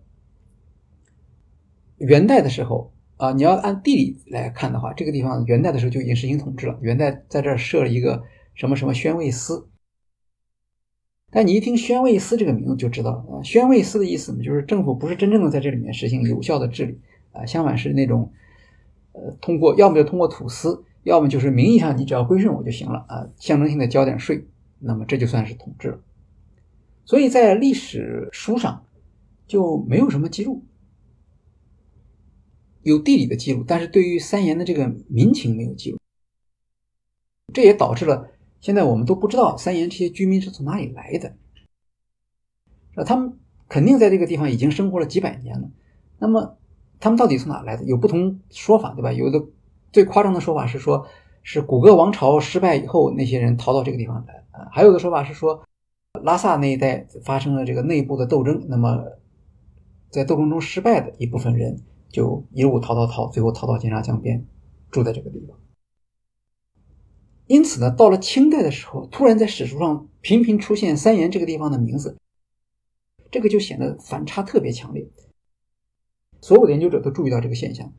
元代的时候啊，你要按地理来看的话，这个地方元代的时候就已经实行统治了。元代在这儿设了一个什么什么宣慰司，但你一听宣慰司这个名字就知道了啊，宣慰司的意思呢，就是政府不是真正的在这里面实行有效的治理啊，相反是那种呃，通过要么就通过土司，要么就是名义上你只要归顺我就行了啊，象征性的交点税，那么这就算是统治了。所以在历史书上就没有什么记录。有地理的记录，但是对于三岩的这个民情没有记录，这也导致了现在我们都不知道三岩这些居民是从哪里来的。呃，他们肯定在这个地方已经生活了几百年了。那么他们到底从哪来的？有不同说法，对吧？有的最夸张的说法是说，是古格王朝失败以后，那些人逃到这个地方来啊。还有的说法是说，拉萨那一带发生了这个内部的斗争，那么在斗争中失败的一部分人。就一路逃逃逃，最后逃到金沙江边，住在这个地方。因此呢，到了清代的时候，突然在史书上频频出现三言这个地方的名字，这个就显得反差特别强烈。所有的研究者都注意到这个现象，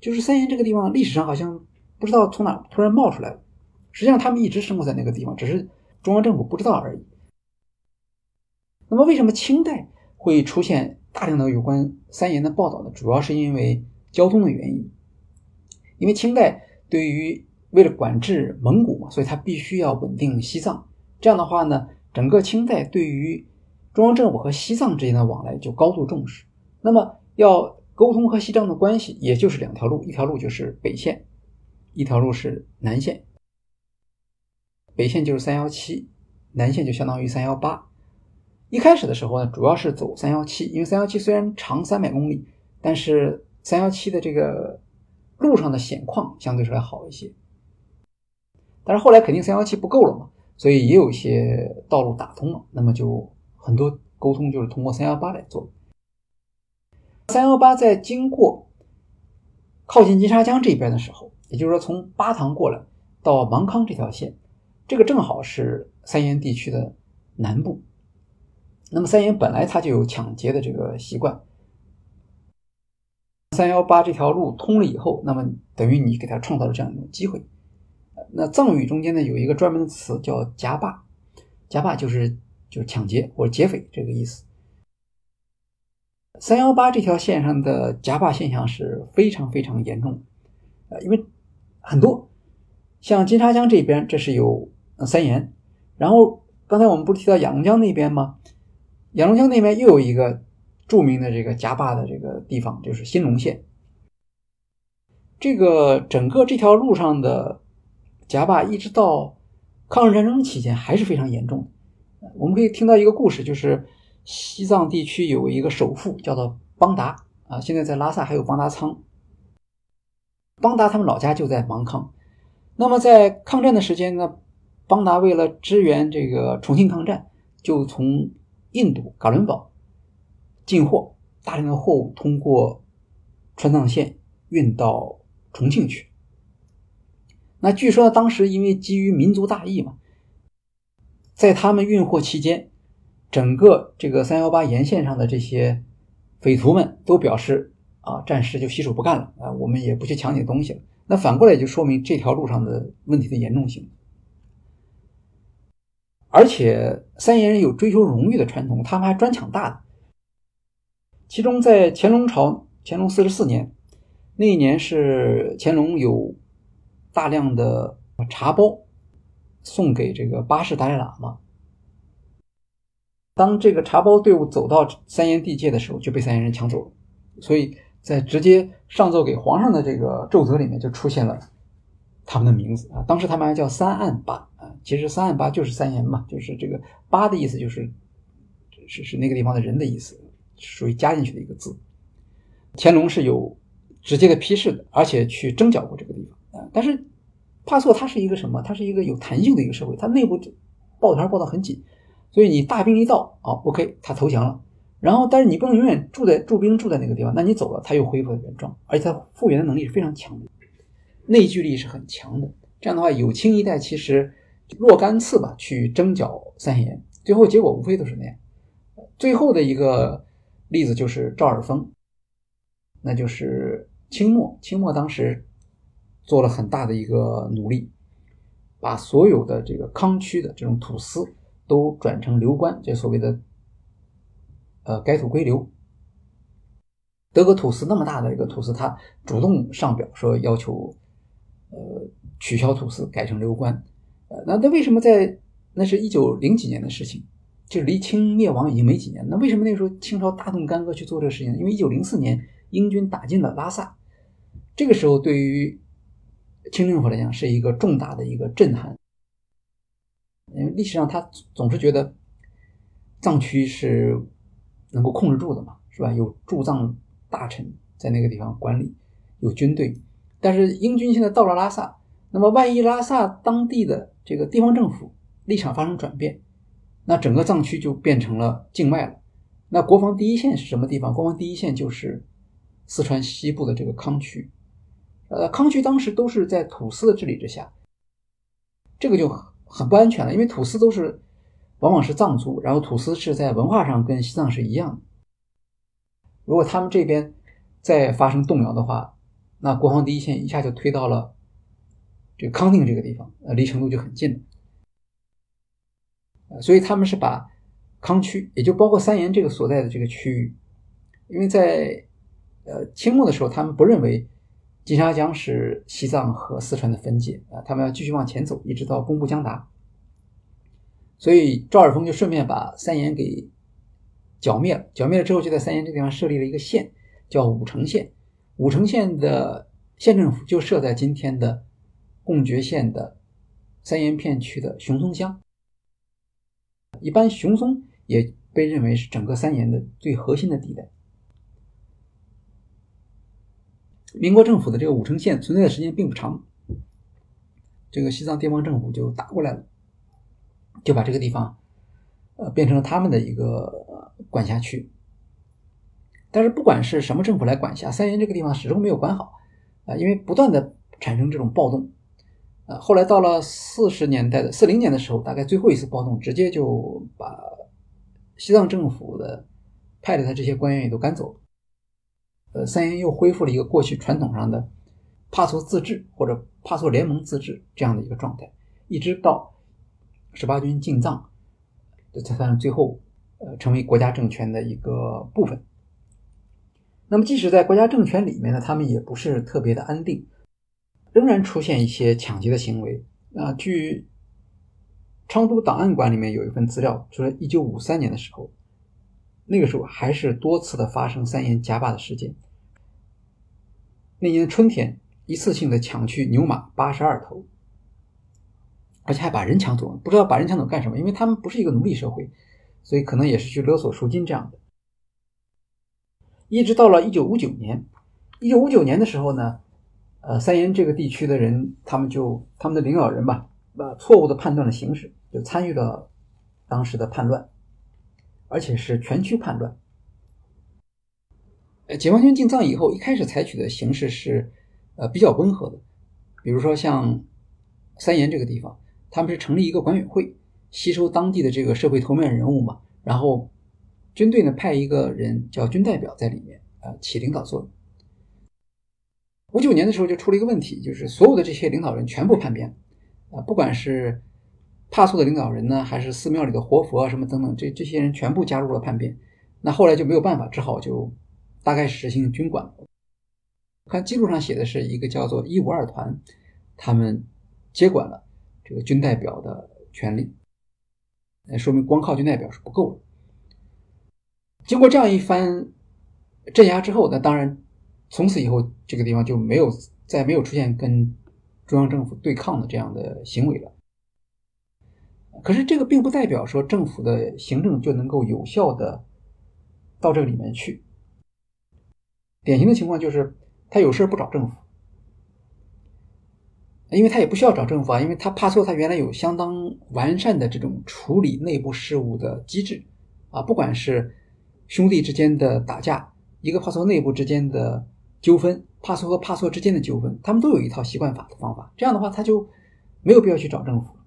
就是三言这个地方历史上好像不知道从哪突然冒出来了。实际上，他们一直生活在那个地方，只是中央政府不知道而已。那么，为什么清代会出现？大量的有关三言的报道呢，主要是因为交通的原因。因为清代对于为了管制蒙古嘛，所以他必须要稳定西藏。这样的话呢，整个清代对于中央政府和西藏之间的往来就高度重视。那么要沟通和西藏的关系，也就是两条路，一条路就是北线，一条路是南线。北线就是三幺七，南线就相当于三幺八。一开始的时候呢，主要是走三幺七，因为三幺七虽然长三百公里，但是三幺七的这个路上的险况相对说来好一些。但是后来肯定三幺七不够了嘛，所以也有一些道路打通了，那么就很多沟通就是通过三幺八来做。三幺八在经过靠近金沙江这边的时候，也就是说从巴塘过来到芒康这条线，这个正好是三岩地区的南部。那么三岩本来它就有抢劫的这个习惯，三幺八这条路通了以后，那么等于你给他创造了这样一种机会。那藏语中间呢有一个专门的词叫“夹霸”，夹霸就是就是抢劫或者劫匪这个意思。三幺八这条线上的夹霸现象是非常非常严重，呃，因为很多像金沙江这边这是有三岩，然后刚才我们不是提到雅砻江那边吗？雅砻江那边又有一个著名的这个夹坝的这个地方，就是兴隆县。这个整个这条路上的夹坝，一直到抗日战争期间还是非常严重的。我们可以听到一个故事，就是西藏地区有一个首富叫做邦达啊，现在在拉萨还有邦达仓。邦达他们老家就在芒康。那么在抗战的时间呢，邦达为了支援这个重庆抗战，就从印度噶伦堡进货，大量的货物通过川藏线运到重庆去。那据说当时因为基于民族大义嘛，在他们运货期间，整个这个三幺八沿线上的这些匪徒们都表示啊，暂时就洗手不干了啊，我们也不去抢你的东西了。那反过来就说明这条路上的问题的严重性。而且三言人有追求荣誉的传统，他们还专抢大的。其中在乾隆朝乾隆四十四年那一年是乾隆有大量的茶包送给这个巴士达赖喇嘛。当这个茶包队伍走到三言地界的时候，就被三言人抢走了。所以在直接上奏给皇上的这个奏折里面就出现了他们的名字啊。当时他们还叫三案八啊，其实三案八就是三言嘛，就是这个八的意思就是是是那个地方的人的意思。属于加进去的一个字，乾隆是有直接的批示的，而且去征剿过这个地方但是帕错它是一个什么？它是一个有弹性的一个社会，它内部抱团抱得很紧，所以你大兵一到啊，OK，他投降了。然后，但是你不能永远住在驻兵住在那个地方，那你走了，他又恢复了原状，而且他复原的能力是非常强的，内聚力是很强的。这样的话，有清一代其实若干次吧去征剿三贤，最后结果无非都是那样。最后的一个。例子就是赵尔丰，那就是清末。清末当时做了很大的一个努力，把所有的这个康区的这种土司都转成流官，就所谓的呃改土归流。德国土司那么大的一个土司，他主动上表说要求呃取消土司，改成流官。呃，那他为什么在那是一九零几年的事情？就离清灭亡已经没几年，那为什么那时候清朝大动干戈去做这个事情？因为一九零四年英军打进了拉萨，这个时候对于清政府来讲是一个重大的一个震撼。因为历史上他总是觉得藏区是能够控制住的嘛，是吧？有驻藏大臣在那个地方管理，有军队，但是英军现在到了拉萨，那么万一拉萨当地的这个地方政府立场发生转变？那整个藏区就变成了境外了。那国防第一线是什么地方？国防第一线就是四川西部的这个康区。呃，康区当时都是在土司的治理之下，这个就很不安全了，因为土司都是往往是藏族，然后土司是在文化上跟西藏是一样的。如果他们这边再发生动摇的话，那国防第一线一下就推到了这个康定这个地方，呃，离成都就很近了。所以他们是把康区，也就包括三岩这个所在的这个区域，因为在呃清末的时候，他们不认为金沙江是西藏和四川的分界啊，他们要继续往前走，一直到工布江达。所以赵尔丰就顺便把三岩给剿灭了，剿灭了之后，就在三岩这个地方设立了一个县，叫武城县。武城县的县政府就设在今天的贡觉县的三岩片区的熊松乡。一般熊松也被认为是整个三岩的最核心的地带。民国政府的这个武城县存在的时间并不长，这个西藏地方政府就打过来了，就把这个地方呃变成了他们的一个管辖区。但是不管是什么政府来管辖，三原这个地方始终没有管好啊，因为不断的产生这种暴动。呃，后来到了四十年代的四零年的时候，大概最后一次暴动，直接就把西藏政府的派的他这些官员也都赶走了。呃，三岩又恢复了一个过去传统上的帕措自治或者帕措联盟自治这样的一个状态，一直到十八军进藏，这才算是最后呃成为国家政权的一个部分。那么，即使在国家政权里面呢，他们也不是特别的安定。仍然出现一些抢劫的行为啊！据昌都档案馆里面有一份资料，说一九五三年的时候，那个时候还是多次的发生三言夹霸的事件。那年春天，一次性的抢去牛马八十二头，而且还把人抢走了。不知道把人抢走干什么，因为他们不是一个奴隶社会，所以可能也是去勒索赎金这样的。一直到了一九五九年，一九五九年的时候呢。呃，三岩这个地区的人，他们就他们的领导人吧，把错误的判断了形势，就参与了当时的叛乱，而且是全区叛乱。呃，解放军进藏以后，一开始采取的形式是呃比较温和的，比如说像三岩这个地方，他们是成立一个管委会，吸收当地的这个社会头面人物嘛，然后军队呢派一个人叫军代表在里面，呃，起领导作用。五九年的时候就出了一个问题，就是所有的这些领导人全部叛变，啊，不管是帕苏的领导人呢，还是寺庙里的活佛啊什么等等，这这些人全部加入了叛变。那后来就没有办法，只好就大概实行军管。看记录上写的是一个叫做一五二团，他们接管了这个军代表的权利。那说明光靠军代表是不够的。经过这样一番镇压之后，那当然从此以后这个地方就没有再没有出现跟中央政府对抗的这样的行为了。可是这个并不代表说政府的行政就能够有效的到这个里面去。典型的情况就是他有事不找政府。因为他也不需要找政府啊，因为他帕错他原来有相当完善的这种处理内部事务的机制啊，不管是兄弟之间的打架，一个帕错内部之间的纠纷，帕错和帕错之间的纠纷，他们都有一套习惯法的方法。这样的话，他就没有必要去找政府。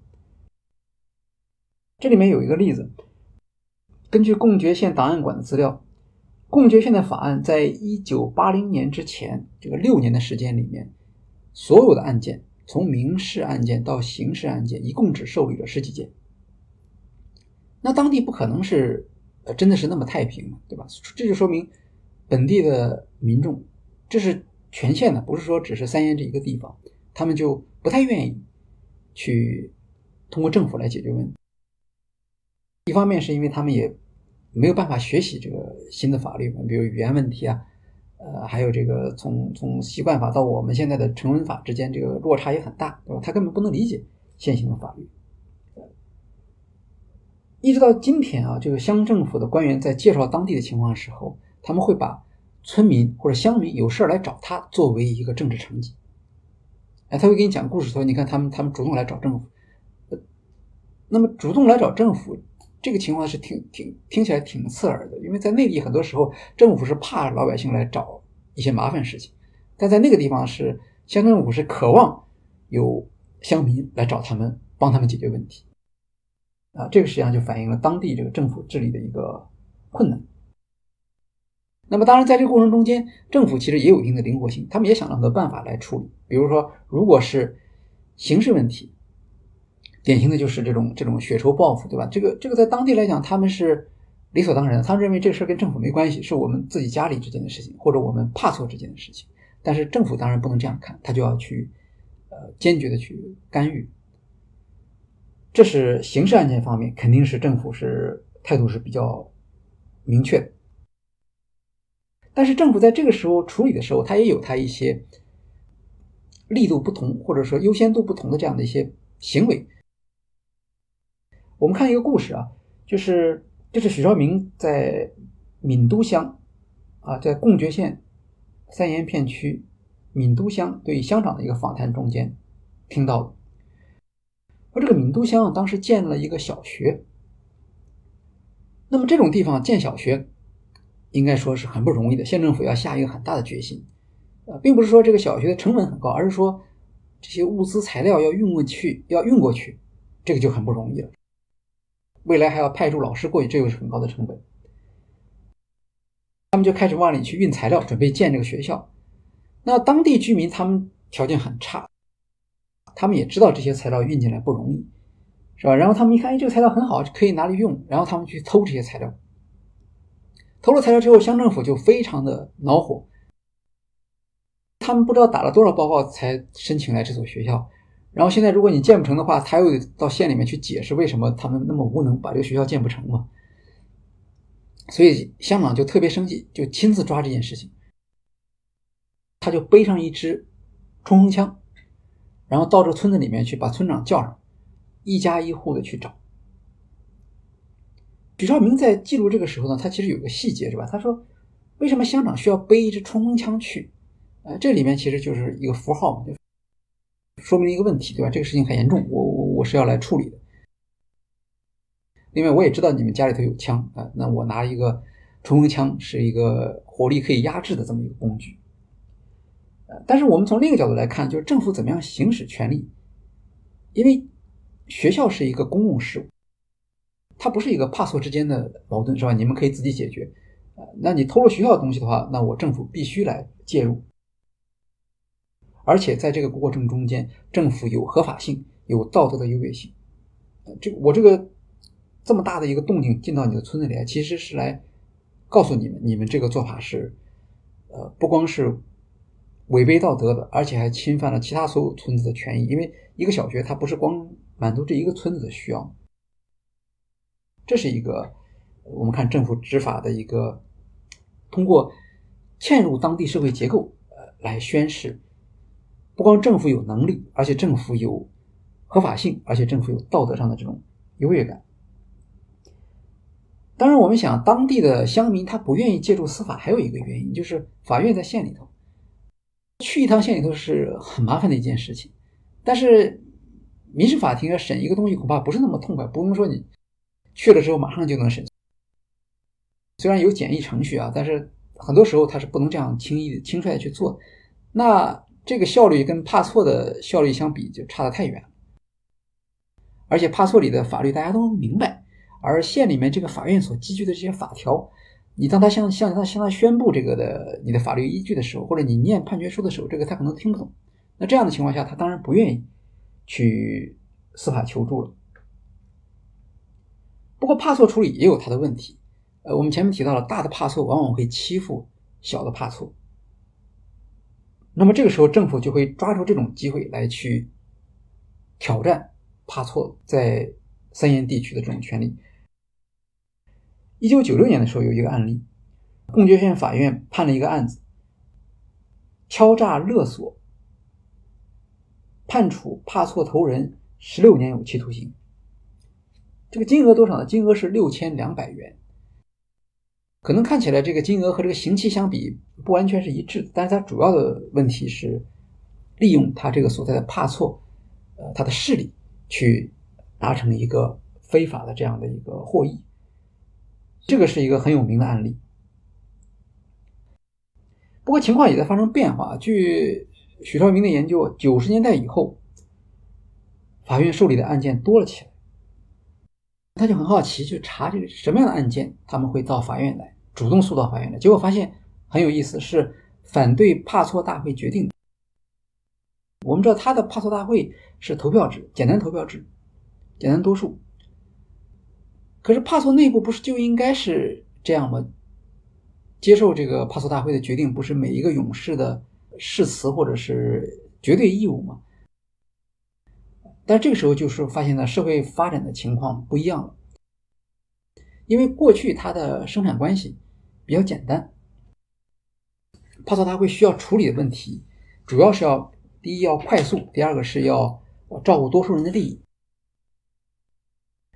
这里面有一个例子，根据贡觉县档案馆的资料，贡觉县的法案在一九八零年之前这个六年的时间里面，所有的案件。从民事案件到刑事案件，一共只受理了十几件。那当地不可能是呃真的是那么太平，对吧？这就说明本地的民众，这是全县的，不是说只是三岩这一个地方，他们就不太愿意去通过政府来解决问题。一方面是因为他们也没有办法学习这个新的法律，比如语言问题啊。呃，还有这个从从习惯法到我们现在的成文法之间，这个落差也很大，对吧？他根本不能理解现行的法律。一直到今天啊，这个乡政府的官员在介绍当地的情况的时候，他们会把村民或者乡民有事儿来找他作为一个政治成绩。哎，他会给你讲故事，说你看他们他们主动来找政府，那么主动来找政府。这个情况是挺挺听起来挺刺耳的，因为在内地很多时候政府是怕老百姓来找一些麻烦事情，但在那个地方是乡政府是渴望有乡民来找他们帮他们解决问题，啊，这个实际上就反映了当地这个政府治理的一个困难。那么当然在这个过程中间，政府其实也有一定的灵活性，他们也想了很多办法来处理，比如说如果是刑事问题。典型的就是这种这种血仇报复，对吧？这个这个在当地来讲，他们是理所当然，他们认为这个事跟政府没关系，是我们自己家里之间的事情，或者我们怕错之间的事情。但是政府当然不能这样看，他就要去呃坚决的去干预。这是刑事案件方面，肯定是政府是态度是比较明确的。但是政府在这个时候处理的时候，他也有他一些力度不同，或者说优先度不同的这样的一些行为。我们看一个故事啊，就是这是许绍明在闽都乡啊，在贡觉县三岩片区闽都乡对乡长的一个访谈中间听到的。说这个闽都乡，当时建了一个小学。那么这种地方建小学，应该说是很不容易的，县政府要下一个很大的决心。呃，并不是说这个小学的成本很高，而是说这些物资材料要运过去，要运过去，这个就很不容易了。未来还要派驻老师过去，这又是很高的成本。他们就开始往里去运材料，准备建这个学校。那当地居民他们条件很差，他们也知道这些材料运进来不容易，是吧？然后他们一看，哎，这个材料很好，可以拿来用。然后他们去偷这些材料，偷了材料之后，乡政府就非常的恼火。他们不知道打了多少报告才申请来这所学校。然后现在，如果你建不成的话，他又到县里面去解释为什么他们那么无能，把这个学校建不成嘛。所以乡长就特别生气，就亲自抓这件事情。他就背上一支冲锋枪，然后到这村子里面去，把村长叫上，一家一户的去找。许绍明在记录这个时候呢，他其实有个细节是吧？他说，为什么乡长需要背一支冲锋枪去？呃，这里面其实就是一个符号嘛。说明了一个问题，对吧？这个事情很严重，我我我是要来处理的。另外，我也知道你们家里头有枪啊，那我拿一个冲锋枪是一个火力可以压制的这么一个工具。呃，但是我们从另一个角度来看，就是政府怎么样行使权力？因为学校是一个公共事务，它不是一个帕错之间的矛盾，是吧？你们可以自己解决。呃，那你偷了学校的东西的话，那我政府必须来介入。而且在这个过程中间，政府有合法性，有道德的优越性。这我这个这么大的一个动静进到你的村子里来，其实是来告诉你们，你们这个做法是，呃，不光是违背道德的，而且还侵犯了其他所有村子的权益。因为一个小学它不是光满足这一个村子的需要，这是一个我们看政府执法的一个通过嵌入当地社会结构呃来宣示。不光政府有能力，而且政府有合法性，而且政府有道德上的这种优越感。当然，我们想当地的乡民他不愿意借助司法，还有一个原因就是法院在县里头，去一趟县里头是很麻烦的一件事情。但是民事法庭要审一个东西，恐怕不是那么痛快，不用说你去了之后马上就能审。虽然有简易程序啊，但是很多时候他是不能这样轻易、轻率的去做。那这个效率跟帕错的效率相比就差得太远，而且帕错里的法律大家都明白，而县里面这个法院所基据的这些法条，你当他向向他向他宣布这个的你的法律依据的时候，或者你念判决书的时候，这个他可能听不懂。那这样的情况下，他当然不愿意去司法求助了。不过帕错处理也有它的问题，呃，我们前面提到了，大的帕错往往会欺负小的帕错。那么这个时候，政府就会抓住这种机会来去挑战帕错在三沿地区的这种权利。一九九六年的时候，有一个案例，贡觉县法院判了一个案子，敲诈勒索，判处帕错头人十六年有期徒刑。这个金额多少呢？金额是六千两百元。可能看起来这个金额和这个刑期相比不完全是一致，但是它主要的问题是利用他这个所在的帕错，呃，他的势力去达成一个非法的这样的一个获益，这个是一个很有名的案例。不过情况也在发生变化，据许绍明的研究，九十年代以后，法院受理的案件多了起来。他就很好奇，去查这个什么样的案件，他们会到法院来，主动诉到法院来。结果发现很有意思，是反对帕错大会决定。我们知道他的帕错大会是投票制，简单投票制，简单多数。可是帕错内部不是就应该是这样吗？接受这个帕错大会的决定，不是每一个勇士的誓词或者是绝对义务吗？但这个时候就是发现呢，社会发展的情况不一样了。因为过去它的生产关系比较简单，帕错大会需要处理的问题，主要是要第一要快速，第二个是要照顾多数人的利益。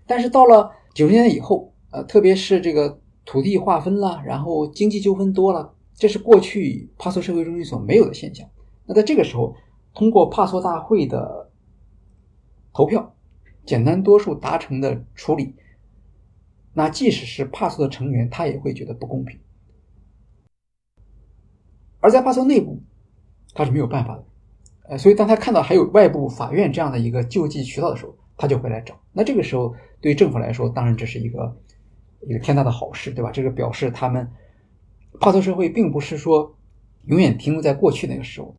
但是到了九十年代以后，呃，特别是这个土地划分了，然后经济纠纷多了，这是过去帕索社会中心所没有的现象。那在这个时候，通过帕索大会的投票，简单多数达成的处理，那即使是帕索的成员，他也会觉得不公平。而在帕索内部，他是没有办法的，呃，所以当他看到还有外部法院这样的一个救济渠道的时候，他就会来找。那这个时候，对政府来说，当然这是一个一个天大的好事，对吧？这个表示他们帕索社会并不是说永远停留在过去那个时候，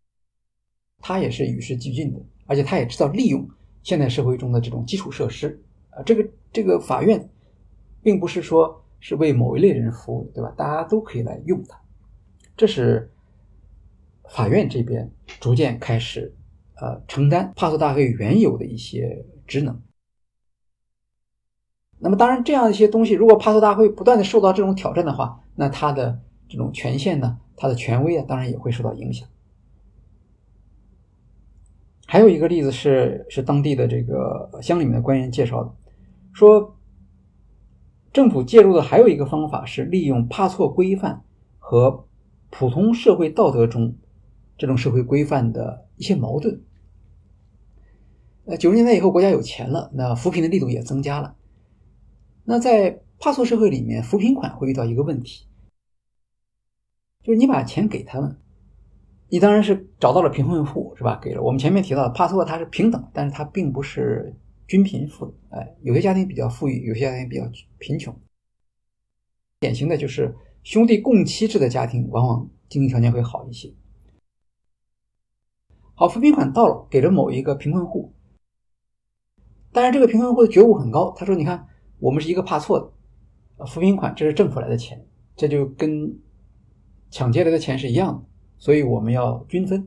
他也是与时俱进的，而且他也知道利用。现代社会中的这种基础设施，啊，这个这个法院，并不是说是为某一类人服务，对吧？大家都可以来用它。这是法院这边逐渐开始，呃，承担帕索大会原有的一些职能。那么，当然，这样一些东西，如果帕索大会不断的受到这种挑战的话，那它的这种权限呢，它的权威啊，当然也会受到影响。还有一个例子是，是当地的这个乡里面的官员介绍的，说政府介入的还有一个方法是利用帕错规范和普通社会道德中这种社会规范的一些矛盾。呃，九十年代以后，国家有钱了，那扶贫的力度也增加了。那在帕错社会里面，扶贫款会遇到一个问题，就是你把钱给他们。你当然是找到了贫困户，是吧？给了我们前面提到的帕错，它是平等，但是它并不是均贫富的，哎，有些家庭比较富裕，有些家庭比较贫穷。典型的就是兄弟共妻制的家庭，往往经济条件会好一些。好，扶贫款到了，给了某一个贫困户，但是这个贫困户的觉悟很高，他说：“你看，我们是一个怕错的，扶贫款这是政府来的钱，这就跟抢劫来的钱是一样的，所以我们要均分。”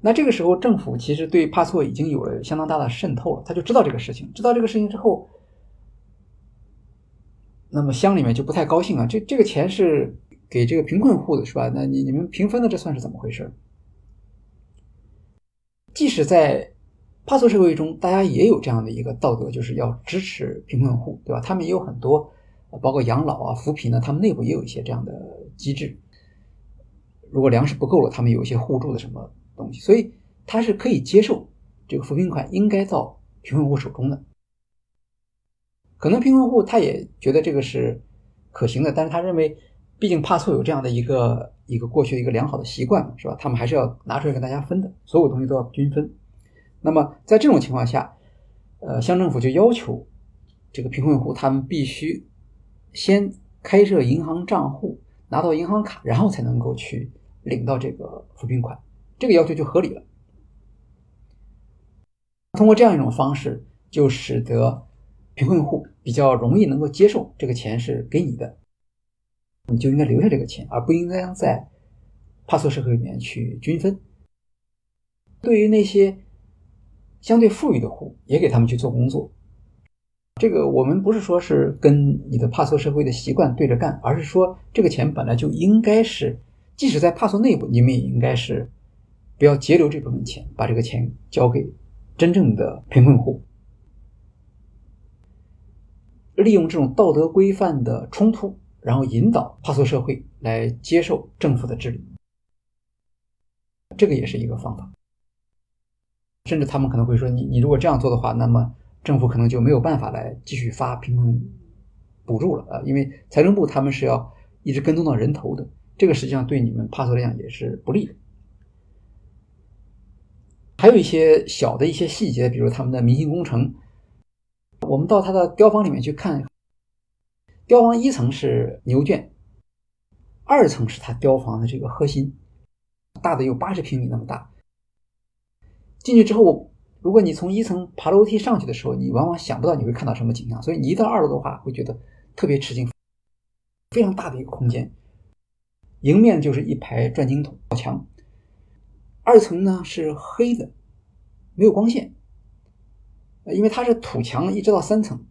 那这个时候，政府其实对帕错已经有了相当大的渗透了，他就知道这个事情，知道这个事情之后，那么乡里面就不太高兴啊，这这个钱是给这个贫困户的，是吧？那你你们平分的，这算是怎么回事？即使在帕索社会中，大家也有这样的一个道德，就是要支持贫困户，对吧？他们也有很多，包括养老啊、扶贫呢，他们内部也有一些这样的机制。如果粮食不够了，他们有一些互助的什么东西，所以他是可以接受这个扶贫款应该到贫困户手中的。可能贫困户他也觉得这个是可行的，但是他认为，毕竟帕错有这样的一个。一个过去的一个良好的习惯，是吧？他们还是要拿出来跟大家分的，所有东西都要均分。那么在这种情况下，呃，乡政府就要求这个贫困户他们必须先开设银行账户，拿到银行卡，然后才能够去领到这个扶贫款。这个要求就合理了。通过这样一种方式，就使得贫困户比较容易能够接受这个钱是给你的。你就应该留下这个钱，而不应该在帕索社会里面去均分。对于那些相对富裕的户，也给他们去做工作。这个我们不是说是跟你的帕索社会的习惯对着干，而是说这个钱本来就应该是，即使在帕索内部，你们也应该是不要截留这部分钱，把这个钱交给真正的贫困户。利用这种道德规范的冲突。然后引导帕索社会来接受政府的治理，这个也是一个方法。甚至他们可能会说：“你你如果这样做的话，那么政府可能就没有办法来继续发贫困补助了啊，因为财政部他们是要一直跟踪到人头的，这个实际上对你们帕索来讲也是不利的。”还有一些小的一些细节，比如他们的民心工程，我们到他的雕房里面去看。雕房一层是牛圈，二层是他雕房的这个核心，大的有八十平米那么大。进去之后，如果你从一层爬楼梯上去的时候，你往往想不到你会看到什么景象，所以你一到二楼的话，会觉得特别吃惊。非常大的一个空间，迎面就是一排转经筒墙。二层呢是黑的，没有光线，因为它是土墙，一直到三层。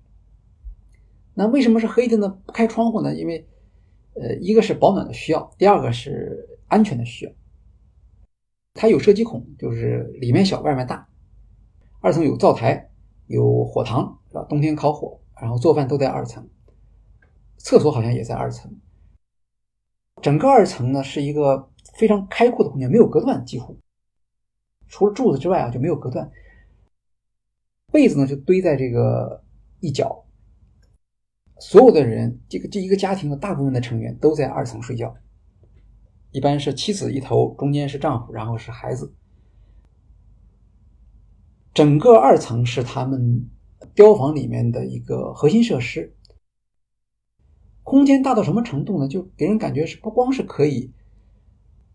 那为什么是黑的呢？不开窗户呢？因为，呃，一个是保暖的需要，第二个是安全的需要。它有射击孔，就是里面小，外面大。二层有灶台，有火塘，是吧？冬天烤火，然后做饭都在二层。厕所好像也在二层。整个二层呢是一个非常开阔的空间，没有隔断，几乎除了柱子之外啊就没有隔断。被子呢就堆在这个一角。所有的人，这个这一个家庭的大部分的成员都在二层睡觉，一般是妻子一头，中间是丈夫，然后是孩子。整个二层是他们雕房里面的一个核心设施，空间大到什么程度呢？就给人感觉是不光是可以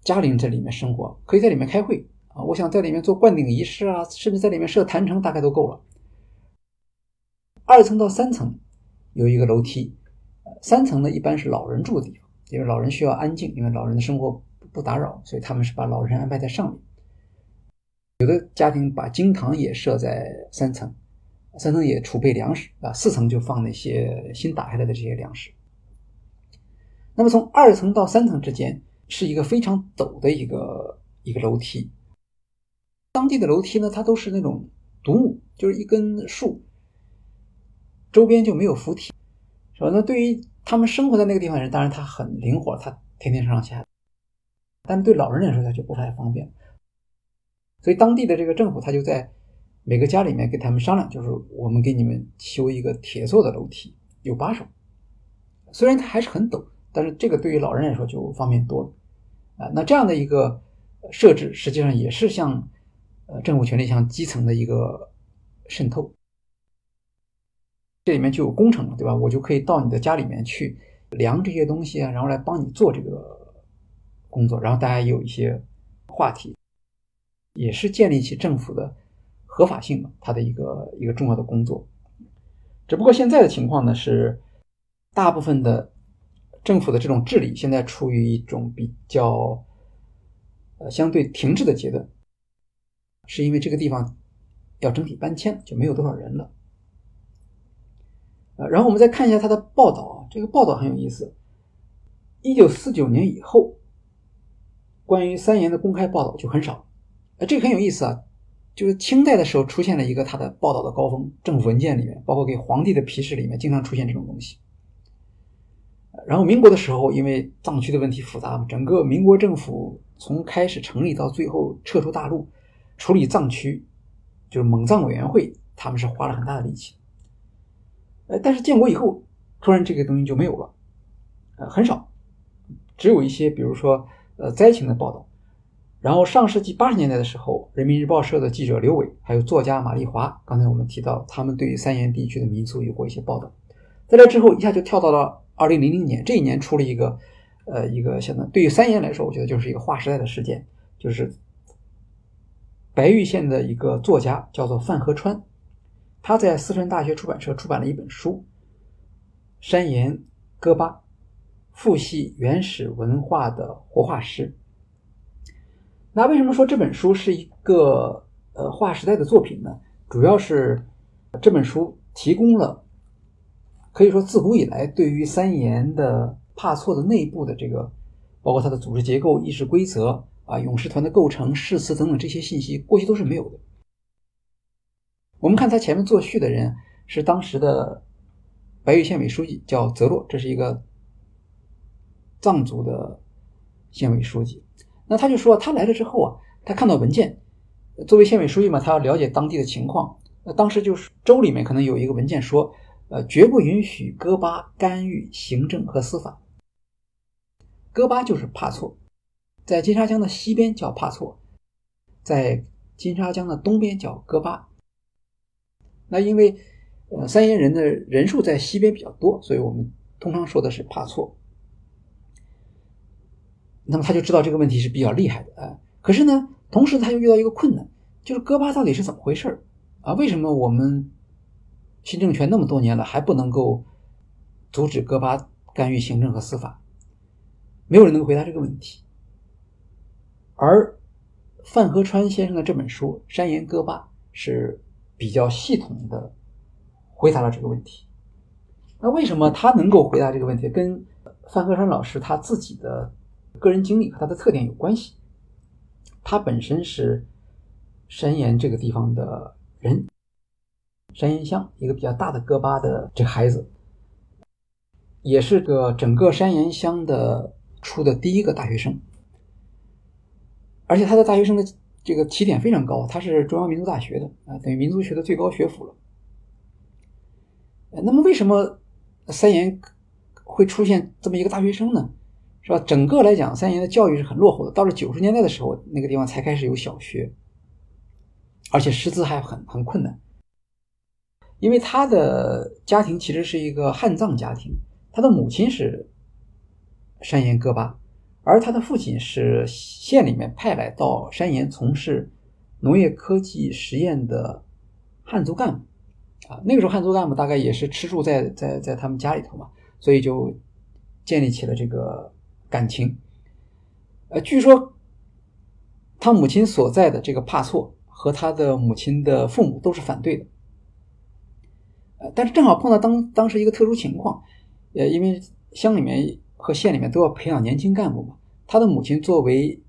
家里人在里面生活，可以在里面开会啊，我想在里面做灌顶仪式啊，甚至在里面设坛城，大概都够了。二层到三层。有一个楼梯，三层呢一般是老人住的地方，因为老人需要安静，因为老人的生活不打扰，所以他们是把老人安排在上面。有的家庭把经堂也设在三层，三层也储备粮食啊，四层就放那些新打下来的这些粮食。那么从二层到三层之间是一个非常陡的一个一个楼梯，当地的楼梯呢，它都是那种独木，就是一根树。周边就没有扶梯，是吧？那对于他们生活在那个地方的人，当然他很灵活，他天天上上下。但对老人来说，他就不太方便。所以当地的这个政府，他就在每个家里面跟他们商量，就是我们给你们修一个铁做的楼梯，有把手。虽然它还是很陡，但是这个对于老人来说就方便多了。啊，那这样的一个设置，实际上也是向呃政府权力向基层的一个渗透。这里面就有工程了，对吧？我就可以到你的家里面去量这些东西啊，然后来帮你做这个工作，然后大家有一些话题，也是建立起政府的合法性嘛，它的一个一个重要的工作。只不过现在的情况呢是，大部分的政府的这种治理现在处于一种比较呃相对停滞的阶段，是因为这个地方要整体搬迁，就没有多少人了。呃，然后我们再看一下他的报道啊，这个报道很有意思。一九四九年以后，关于三言的公开报道就很少。呃，这个很有意思啊，就是清代的时候出现了一个他的报道的高峰，政府文件里面，包括给皇帝的批示里面，经常出现这种东西。然后民国的时候，因为藏区的问题复杂嘛，整个民国政府从开始成立到最后撤出大陆，处理藏区，就是蒙藏委员会，他们是花了很大的力气。呃，但是建国以后，突然这个东西就没有了，呃，很少，只有一些，比如说，呃，灾情的报道。然后上世纪八十年代的时候，人民日报社的记者刘伟，还有作家马丽华，刚才我们提到，他们对于三沿地区的民俗有过一些报道。在这之后，一下就跳到了二零零零年，这一年出了一个，呃，一个相当对于三沿来说，我觉得就是一个划时代的事件，就是白玉县的一个作家叫做范和川。他在四川大学出版社出版了一本书《山岩歌巴：父系原始文化的活化石》。那为什么说这本书是一个呃划时代的作品呢？主要是这本书提供了可以说自古以来对于三岩的帕错的内部的这个，包括它的组织结构、议事规则啊、勇士团的构成、誓词等等这些信息，过去都是没有的。我们看他前面作序的人是当时的白玉县委书记，叫泽洛，这是一个藏族的县委书记。那他就说，他来了之后啊，他看到文件，作为县委书记嘛，他要了解当地的情况。那当时就是州里面可能有一个文件说，呃，绝不允许戈巴干预行政和司法。戈巴就是帕措，在金沙江的西边叫帕措，在金沙江的东边叫戈巴。那因为，呃，三岩人的人数在西边比较多，所以我们通常说的是帕错。那么他就知道这个问题是比较厉害的啊。可是呢，同时他又遇到一个困难，就是戈巴到底是怎么回事啊？为什么我们新政权那么多年了还不能够阻止戈巴干预行政和司法？没有人能够回答这个问题。而范和川先生的这本书《山岩戈巴》是。比较系统的回答了这个问题。那为什么他能够回答这个问题？跟范和川老师他自己的个人经历和他的特点有关系。他本身是山岩这个地方的人，山岩乡一个比较大的戈巴的这孩子，也是个整个山岩乡的出的第一个大学生，而且他的大学生的。这个起点非常高，他是中央民族大学的啊，等于民族学的最高学府了。那么为什么三岩会出现这么一个大学生呢？是吧？整个来讲，三岩的教育是很落后的。到了九十年代的时候，那个地方才开始有小学，而且识字还很很困难。因为他的家庭其实是一个汉藏家庭，他的母亲是山岩戈巴。而他的父亲是县里面派来到山岩从事农业科技实验的汉族干部，啊，那个时候汉族干部大概也是吃住在在在他们家里头嘛，所以就建立起了这个感情。呃，据说他母亲所在的这个帕措和他的母亲的父母都是反对的，呃，但是正好碰到当当时一个特殊情况，呃，因为乡里面和县里面都要培养年轻干部嘛。他的母亲作为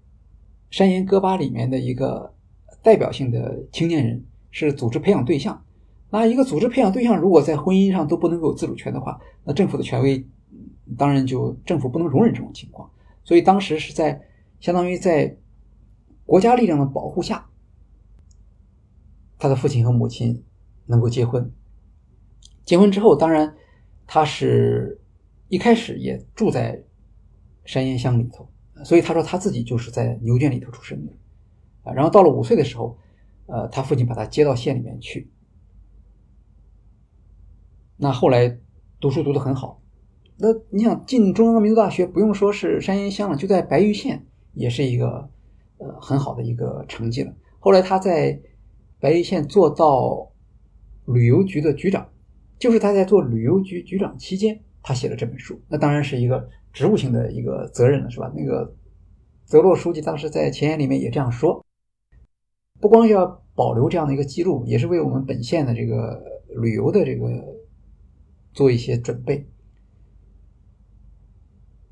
山岩戈巴里面的一个代表性的青年人，是组织培养对象。那一个组织培养对象，如果在婚姻上都不能够自主权的话，那政府的权威当然就政府不能容忍这种情况。所以当时是在相当于在国家力量的保护下，他的父亲和母亲能够结婚。结婚之后，当然他是一开始也住在山岩乡里头。所以他说他自己就是在牛圈里头出生的，啊，然后到了五岁的时候，呃，他父亲把他接到县里面去，那后来读书读得很好。那你想进中央民族大学，不用说是山阴乡了，就在白玉县也是一个呃很好的一个成绩了。后来他在白玉县做到旅游局的局长，就是他在做旅游局局长期间，他写了这本书。那当然是一个职务性的一个责任了，是吧？那个泽洛书记当时在前言里面也这样说，不光要保留这样的一个记录，也是为我们本县的这个旅游的这个做一些准备。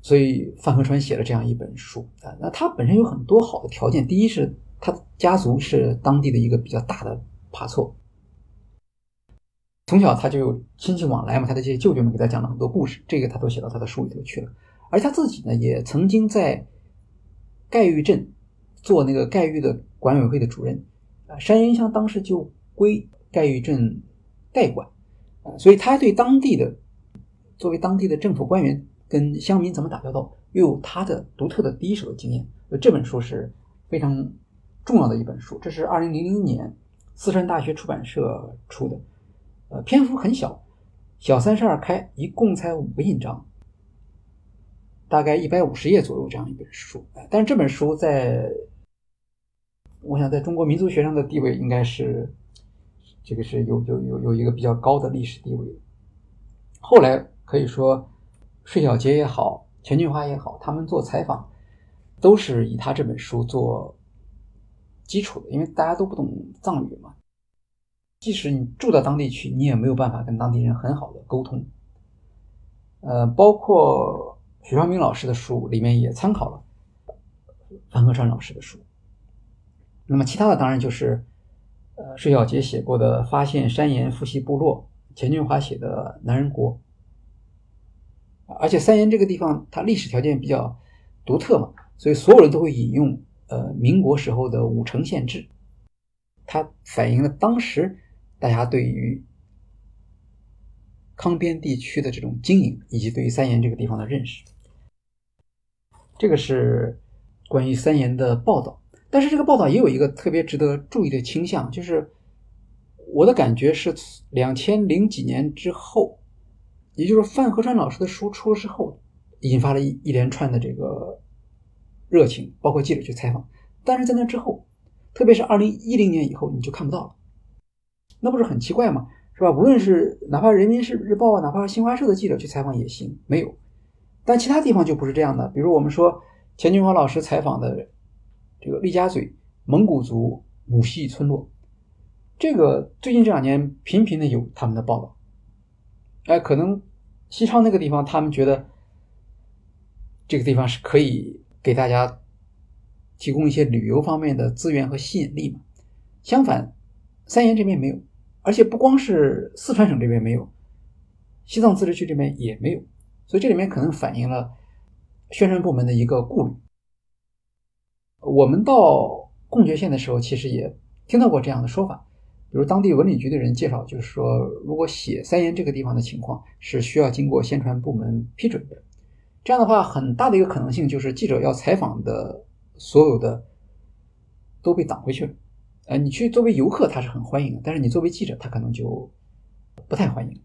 所以范和川写了这样一本书啊，那他本身有很多好的条件。第一是他家族是当地的一个比较大的爬错，从小他就亲戚往来嘛，他的这些舅舅们给他讲了很多故事，这个他都写到他的书里头去了。而他自己呢，也曾经在盖玉镇做那个盖玉的管委会的主任啊，山阴乡当时就归盖玉镇代管，所以他对当地的作为当地的政府官员。跟乡民怎么打交道，又有他的独特的第一手的经验。这本书是非常重要的一本书。这是二零零零年四川大学出版社出的，呃，篇幅很小，小三十二开，一共才五个印章，大概一百五十页左右这样一本书。但是这本书在，我想在中国民族学上的地位应该是，这个是有有有有一个比较高的历史地位。后来可以说。税小杰也好，钱俊华也好，他们做采访都是以他这本书做基础的，因为大家都不懂藏语嘛。即使你住到当地去，你也没有办法跟当地人很好的沟通。呃，包括许昌明老师的书里面也参考了樊和川老师的书。那么其他的当然就是呃税小杰写过的《发现山岩复习部落》，钱俊华写的《男人国》。而且三岩这个地方，它历史条件比较独特嘛，所以所有人都会引用呃民国时候的五城县制，它反映了当时大家对于康边地区的这种经营，以及对于三岩这个地方的认识。这个是关于三岩的报道，但是这个报道也有一个特别值得注意的倾向，就是我的感觉是两千零几年之后。也就是范和川老师的书出了之后，引发了一一连串的这个热情，包括记者去采访。但是在那之后，特别是二零一零年以后，你就看不到了。那不是很奇怪吗？是吧？无论是哪怕人民日报啊，哪怕新华社的记者去采访也行，没有。但其他地方就不是这样的。比如我们说钱军华老师采访的这个丽家嘴蒙古族母系村落，这个最近这两年频频的有他们的报道。哎，可能。西昌那个地方，他们觉得这个地方是可以给大家提供一些旅游方面的资源和吸引力嘛。相反，三岩这边没有，而且不光是四川省这边没有，西藏自治区这边也没有，所以这里面可能反映了宣传部门的一个顾虑。我们到贡觉县的时候，其实也听到过这样的说法。比如当地文旅局的人介绍，就是说，如果写三岩这个地方的情况，是需要经过宣传部门批准的。这样的话，很大的一个可能性就是记者要采访的所有的都被挡回去了。呃，你去作为游客他是很欢迎的，但是你作为记者他可能就不太欢迎。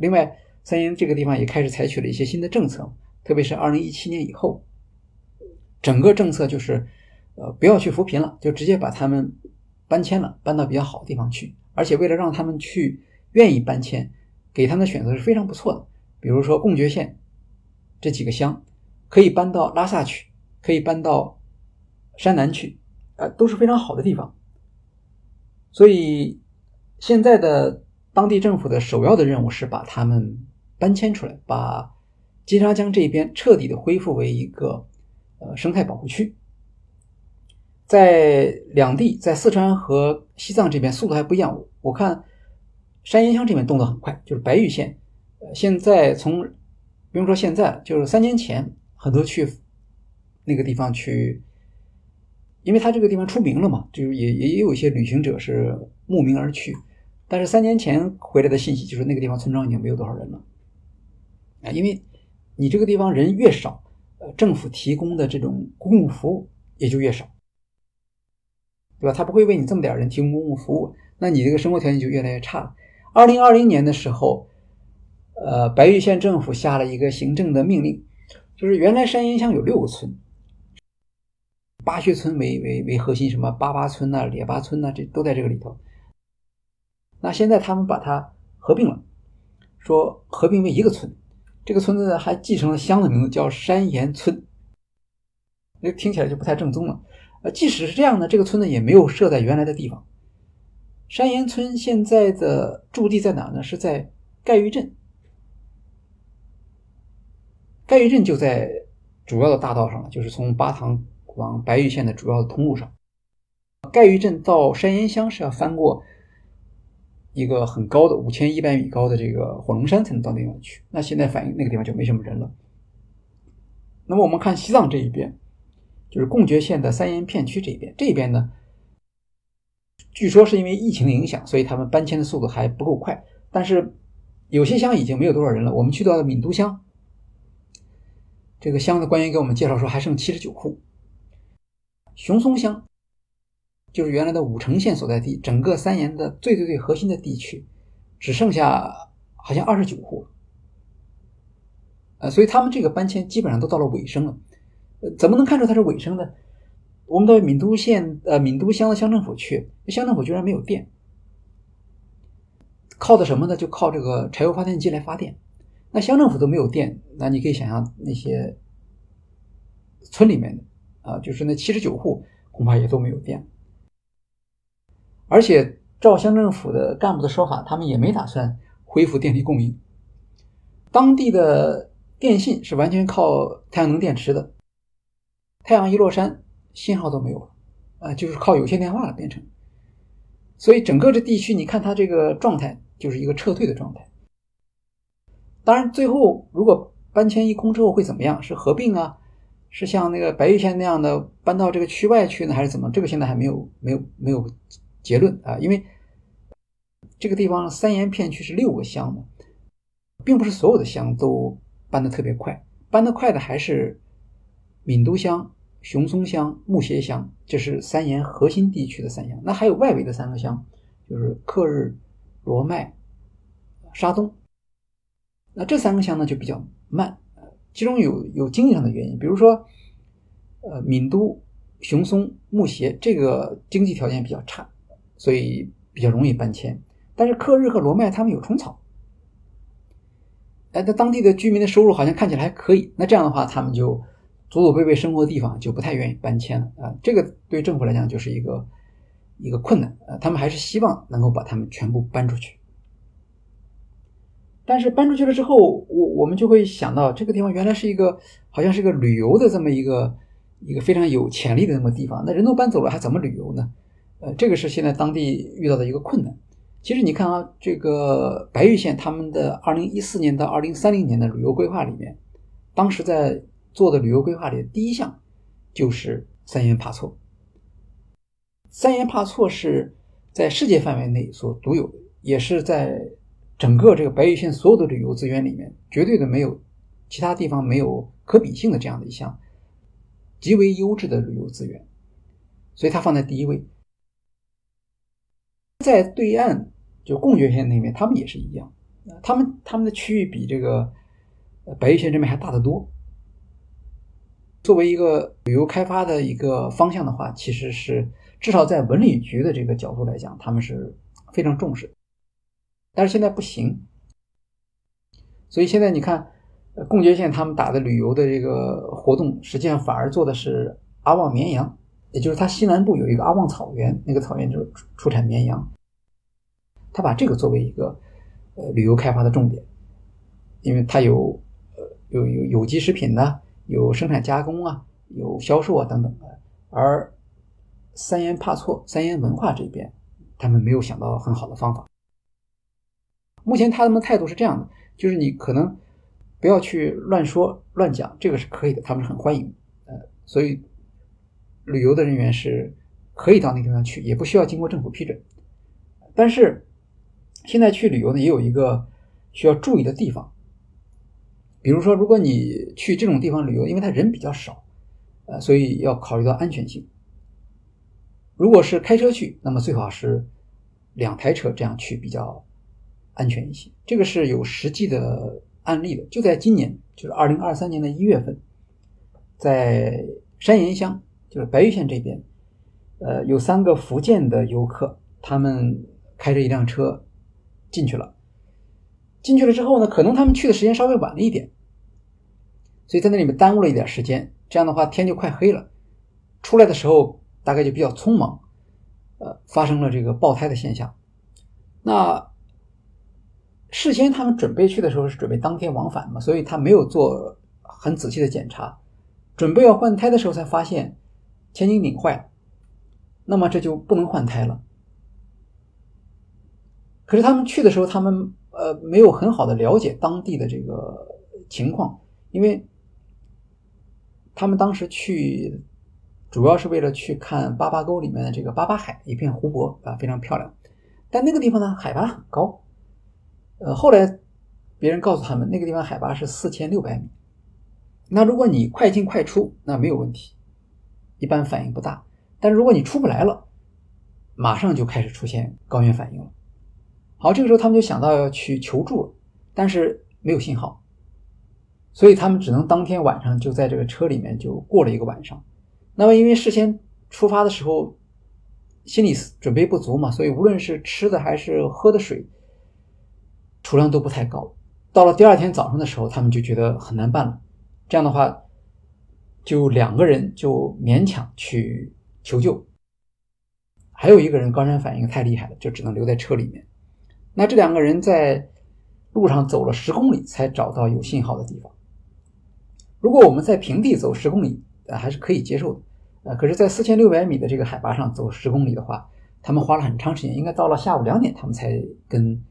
另外，三岩这个地方也开始采取了一些新的政策，特别是二零一七年以后，整个政策就是呃不要去扶贫了，就直接把他们。搬迁了，搬到比较好的地方去，而且为了让他们去愿意搬迁，给他们的选择是非常不错的。比如说贡觉县这几个乡，可以搬到拉萨去，可以搬到山南去，呃，都是非常好的地方。所以现在的当地政府的首要的任务是把他们搬迁出来，把金沙江这边彻底的恢复为一个呃生态保护区。在两地，在四川和西藏这边速度还不一样。我看山阴乡这边动作很快，就是白玉县，呃，现在从不用说现在，就是三年前，很多去那个地方去，因为他这个地方出名了嘛，就是也也有一些旅行者是慕名而去。但是三年前回来的信息就是那个地方村庄已经没有多少人了啊，因为你这个地方人越少，呃，政府提供的这种公共服务也就越少。对吧？他不会为你这么点人提供公共服务，那你这个生活条件就越来越差了。二零二零年的时候，呃，白玉县政府下了一个行政的命令，就是原来山岩乡有六个村，八穴村为为为核心，什么八八村呐、列八村呐，这都在这个里头。那现在他们把它合并了，说合并为一个村，这个村子还继承了乡的名字，叫山岩村。那听起来就不太正宗了。呃，即使是这样呢，这个村子也没有设在原来的地方。山岩村现在的驻地在哪呢？是在盖玉镇。盖玉镇就在主要的大道上了，就是从巴塘往白玉县的主要的通路上。盖玉镇到山岩乡是要翻过一个很高的五千一百米高的这个火龙山才能到那地方去。那现在反映那个地方就没什么人了。那么我们看西藏这一边，就是贡觉县的三岩片区这边，这边呢？据说是因为疫情的影响，所以他们搬迁的速度还不够快。但是有些乡已经没有多少人了。我们去到了闽都乡，这个乡的官员给我们介绍说，还剩七十九户。熊松乡就是原来的武城县所在地，整个三岩的最最最核心的地区，只剩下好像二十九户。呃，所以他们这个搬迁基本上都到了尾声了。怎么能看出它是尾声呢？我们到闽都县呃闽都乡的乡政府去，乡政府居然没有电，靠的什么呢？就靠这个柴油发电机来发电。那乡政府都没有电，那你可以想象那些村里面的啊，就是那七十九户恐怕也都没有电。而且照乡政府的干部的说法，他们也没打算恢复电力供应。当地的电信是完全靠太阳能电池的，太阳一落山。信号都没有了，啊，就是靠有线电话了变成，所以整个这地区，你看它这个状态就是一个撤退的状态。当然，最后如果搬迁一空之后会怎么样？是合并啊？是像那个白玉县那样的搬到这个区外去呢，还是怎么？这个现在还没有没有没有结论啊，因为这个地方三岩片区是六个乡嘛，并不是所有的乡都搬得特别快，搬得快的还是闽都乡。熊松乡、木协乡，这是三岩核心地区的三乡。那还有外围的三个乡，就是克日、罗麦、沙东。那这三个乡呢就比较慢，其中有有经济上的原因，比如说，呃，闽都、熊松、木协这个经济条件比较差，所以比较容易搬迁。但是克日和罗麦他们有虫草，哎，那当地的居民的收入好像看起来还可以。那这样的话，他们就。祖祖辈辈生活的地方就不太愿意搬迁了啊，这个对政府来讲就是一个一个困难啊，他们还是希望能够把他们全部搬出去。但是搬出去了之后，我我们就会想到这个地方原来是一个好像是个旅游的这么一个一个非常有潜力的那么地方，那人都搬走了，还怎么旅游呢？呃，这个是现在当地遇到的一个困难。其实你看啊，这个白玉县他们的二零一四年到二零三零年的旅游规划里面，当时在。做的旅游规划里的第一项就是三岩帕措。三岩帕措是在世界范围内所独有的，也是在整个这个白玉县所有的旅游资源里面绝对的没有其他地方没有可比性的这样的一项极为优质的旅游资源，所以它放在第一位。在对岸就贡觉县那边，他们也是一样，他们他们的区域比这个白玉县这边还大得多。作为一个旅游开发的一个方向的话，其实是至少在文旅局的这个角度来讲，他们是非常重视。但是现在不行，所以现在你看，贡觉县他们打的旅游的这个活动，实际上反而做的是阿旺绵羊，也就是它西南部有一个阿旺草原，那个草原就是出产绵羊，他把这个作为一个呃旅游开发的重点，因为它有呃有有有机食品呢。有生产加工啊，有销售啊等等的，而三言帕措、三言文化这边，他们没有想到很好的方法。目前他们的态度是这样的，就是你可能不要去乱说乱讲，这个是可以的，他们是很欢迎。呃，所以旅游的人员是可以到那个地方去，也不需要经过政府批准。但是现在去旅游呢，也有一个需要注意的地方。比如说，如果你去这种地方旅游，因为他人比较少，呃，所以要考虑到安全性。如果是开车去，那么最好是两台车这样去比较安全一些。这个是有实际的案例的，就在今年，就是二零二三年的一月份，在山岩乡，就是白玉县这边，呃，有三个福建的游客，他们开着一辆车进去了。进去了之后呢，可能他们去的时间稍微晚了一点，所以在那里面耽误了一点时间。这样的话，天就快黑了，出来的时候大概就比较匆忙，呃，发生了这个爆胎的现象。那事先他们准备去的时候是准备当天往返嘛，所以他没有做很仔细的检查，准备要换胎的时候才发现前景拧坏了，那么这就不能换胎了。可是他们去的时候，他们呃没有很好的了解当地的这个情况，因为他们当时去主要是为了去看八八沟里面的这个八八海，一片湖泊啊，非常漂亮。但那个地方呢，海拔很高。呃，后来别人告诉他们，那个地方海拔是四千六百米。那如果你快进快出，那没有问题，一般反应不大。但是如果你出不来了，马上就开始出现高原反应了。好，这个时候他们就想到要去求助了，但是没有信号，所以他们只能当天晚上就在这个车里面就过了一个晚上。那么因为事先出发的时候。心理准备不足嘛，所以无论是吃的还是喝的水，储量都不太高。到了第二天早上的时候，他们就觉得很难办了。这样的话，就两个人就勉强去求救，还有一个人高山反应太厉害了，就只能留在车里面。那这两个人在路上走了十公里才找到有信号的地方。如果我们在平地走十公里，呃，还是可以接受的。呃，可是，在四千六百米的这个海拔上走十公里的话，他们花了很长时间，应该到了下午两点，他们才跟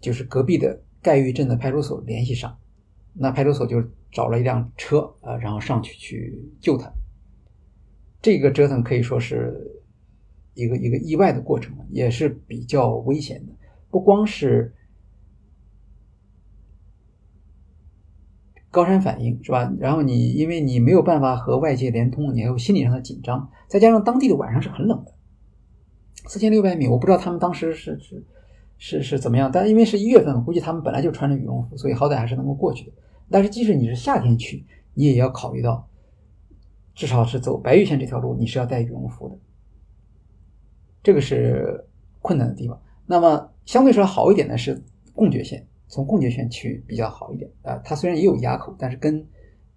就是隔壁的盖玉镇的派出所联系上。那派出所就找了一辆车，呃，然后上去去救他。这个折腾可以说是一个一个意外的过程，也是比较危险的，不光是。高山反应是吧？然后你因为你没有办法和外界连通，你还有心理上的紧张，再加上当地的晚上是很冷的，四千六百米，我不知道他们当时是是是是怎么样，但因为是一月份，我估计他们本来就穿着羽绒服，所以好歹还是能够过去的。但是即使你是夏天去，你也要考虑到，至少是走白玉县这条路，你是要带羽绒服的，这个是困难的地方。那么相对说好一点的是贡觉县。从贡觉县去比较好一点啊，它虽然也有垭口，但是跟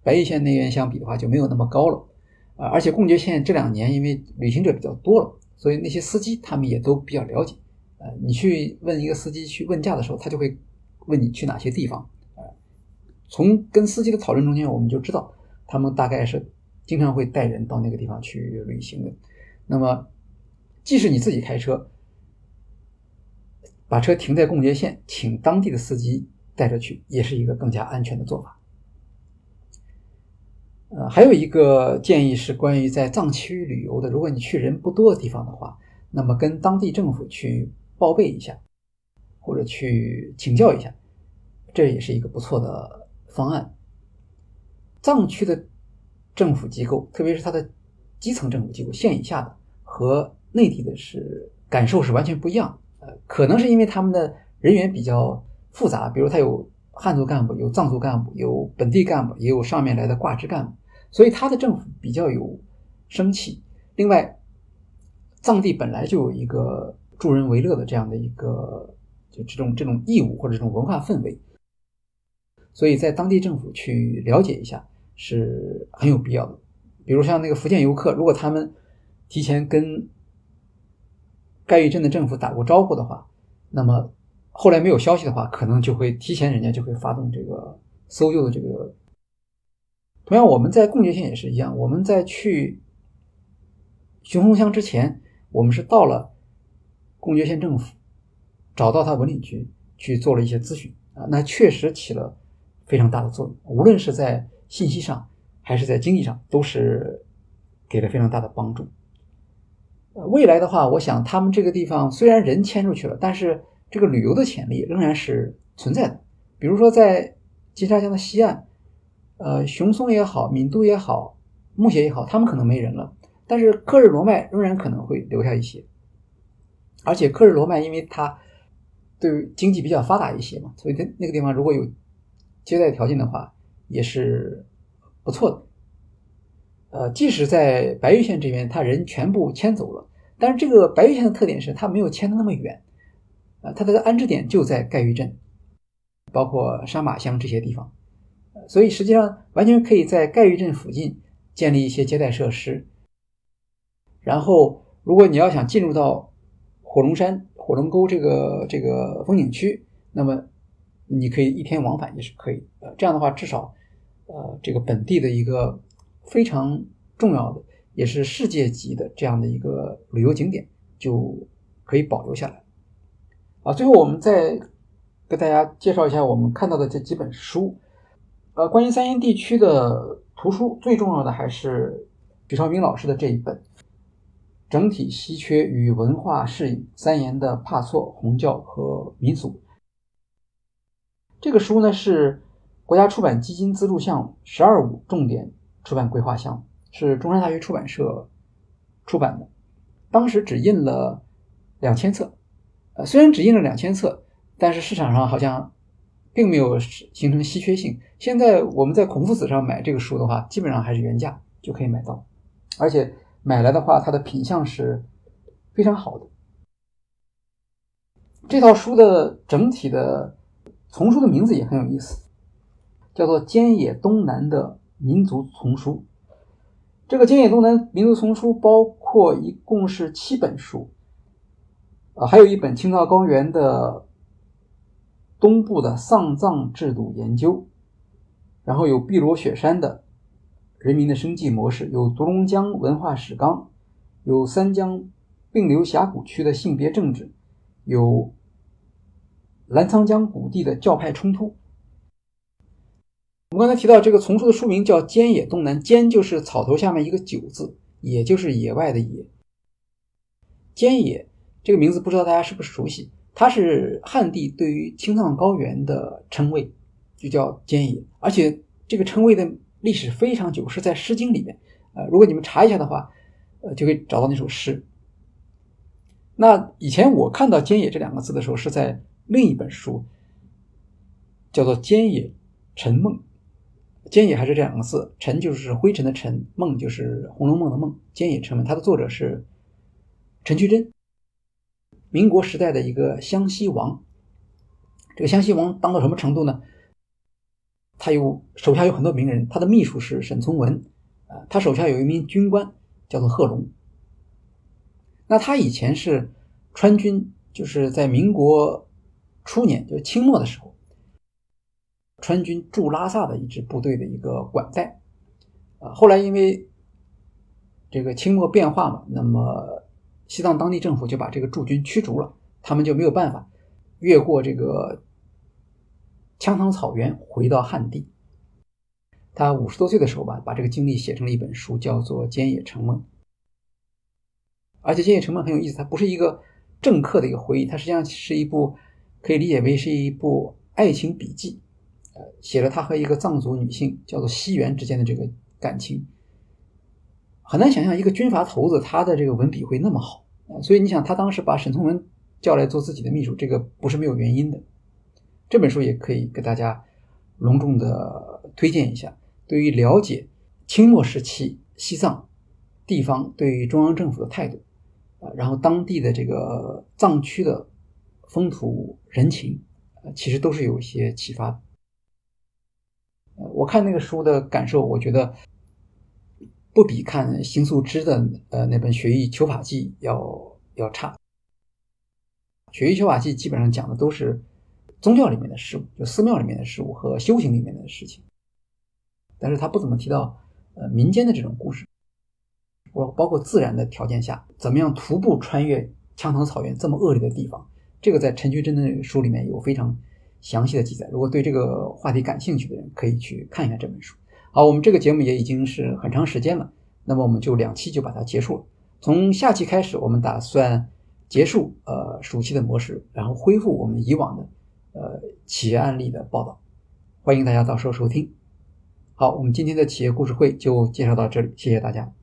白玉县内源相比的话就没有那么高了啊。而且贡觉县这两年因为旅行者比较多了，所以那些司机他们也都比较了解。呃，你去问一个司机去问价的时候，他就会问你去哪些地方。呃，从跟司机的讨论中间，我们就知道他们大概是经常会带人到那个地方去旅行的。那么，即使你自己开车。把车停在贡觉县，请当地的司机带着去，也是一个更加安全的做法。呃，还有一个建议是关于在藏区旅游的，如果你去人不多的地方的话，那么跟当地政府去报备一下，或者去请教一下，这也是一个不错的方案。藏区的政府机构，特别是它的基层政府机构，县以下的和内地的是感受是完全不一样。可能是因为他们的人员比较复杂，比如他有汉族干部，有藏族干部，有本地干部，也有上面来的挂职干部，所以他的政府比较有生气。另外，藏地本来就有一个助人为乐的这样的一个就这种这种义务或者这种文化氛围，所以在当地政府去了解一下是很有必要的。比如像那个福建游客，如果他们提前跟盖玉镇的政府打过招呼的话，那么后来没有消息的话，可能就会提前人家就会发动这个搜救的这个。同样，我们在贡觉县也是一样，我们在去雄红乡之前，我们是到了贡觉县政府，找到他文旅局去做了一些咨询啊，那确实起了非常大的作用，无论是在信息上还是在经济上，都是给了非常大的帮助。未来的话，我想他们这个地方虽然人迁出去了，但是这个旅游的潜力仍然是存在的。比如说在金沙江的西岸，呃，熊松也好，闽都也好，木协也好，他们可能没人了，但是克日罗麦仍然可能会留下一些。而且克日罗麦因为它对于经济比较发达一些嘛，所以那那个地方如果有接待条件的话，也是不错的。呃，即使在白玉县这边，他人全部迁走了，但是这个白玉县的特点是，它没有迁的那么远，啊，它的安置点就在盖玉镇，包括沙马乡这些地方，所以实际上完全可以在盖玉镇附近建立一些接待设施，然后。如果你要想进入到火龙山、火龙沟这个这个风景区，那么你可以一天往返也是可以。呃，这样的话，至少呃这个本地的一个非常重要的，也是世界级的这样的一个旅游景点就可以保留下来。啊，最后我们再给大家介绍一下我们看到的这几本书。呃，关于三峡地区的图书，最重要的还是许绍明老师的这一本。整体稀缺与文化适应三言的帕措红教和民俗。这个书呢是国家出版基金资助项目“十二五”重点出版规划项目，是中山大学出版社出版的。当时只印了两千册，呃，虽然只印了两千册，但是市场上好像并没有形成稀缺性。现在我们在孔夫子上买这个书的话，基本上还是原价就可以买到，而且。买来的话，它的品相是非常好的。这套书的整体的丛书的名字也很有意思，叫做《菅野东南的民族丛书》。这个菅野东南民族丛书包括一共是七本书，啊，还有一本青藏高原的东部的丧葬制度研究，然后有碧罗雪山的。人民的生计模式有独龙江文化史纲，有三江并流峡谷区的性别政治，有澜沧江谷地的教派冲突。我们刚才提到这个丛书的书名叫《菅野东南》，菅就是草头下面一个九字，野就是野外的野。菅野这个名字不知道大家是不是熟悉？它是汉地对于青藏高原的称谓，就叫菅野，而且这个称谓的。历史非常久，是在《诗经》里面。呃，如果你们查一下的话，呃，就可以找到那首诗。那以前我看到“菅野”这两个字的时候，是在另一本书，叫做《菅野沉梦》。坚野还是这两个字，沉就是灰尘的沉，梦就是《红楼梦》的梦。坚野沉梦，它的作者是陈渠珍，民国时代的一个湘西王。这个湘西王当到什么程度呢？他有手下有很多名人，他的秘书是沈从文，啊，他手下有一名军官叫做贺龙。那他以前是川军，就是在民国初年，就是清末的时候，川军驻拉萨的一支部队的一个管带，啊，后来因为这个清末变化嘛，那么西藏当地政府就把这个驻军驱逐了，他们就没有办法越过这个。羌塘草原回到汉地，他五十多岁的时候吧，把这个经历写成了一本书，叫做《坚野成梦》。而且《坚野成梦》很有意思，它不是一个政客的一个回忆，它实际上是一部可以理解为是一部爱情笔记。呃，写了他和一个藏族女性叫做西元之间的这个感情。很难想象一个军阀头子他的这个文笔会那么好！所以你想，他当时把沈从文叫来做自己的秘书，这个不是没有原因的。这本书也可以给大家隆重的推荐一下。对于了解清末时期西藏地方对于中央政府的态度，啊，然后当地的这个藏区的风土人情，呃，其实都是有一些启发的。我看那个书的感受，我觉得不比看邢素之的呃那本《学艺求法记》要要差。《学艺求法记》基本上讲的都是。宗教里面的事物，就寺庙里面的事物和修行里面的事情，但是他不怎么提到呃民间的这种故事，我包括自然的条件下怎么样徒步穿越羌塘草原这么恶劣的地方，这个在陈渠珍的书里面有非常详细的记载。如果对这个话题感兴趣的人，可以去看一下这本书。好，我们这个节目也已经是很长时间了，那么我们就两期就把它结束了。从下期开始，我们打算结束呃暑期的模式，然后恢复我们以往的。呃，企业案例的报道，欢迎大家到时候收听。好，我们今天的企业故事会就介绍到这里，谢谢大家。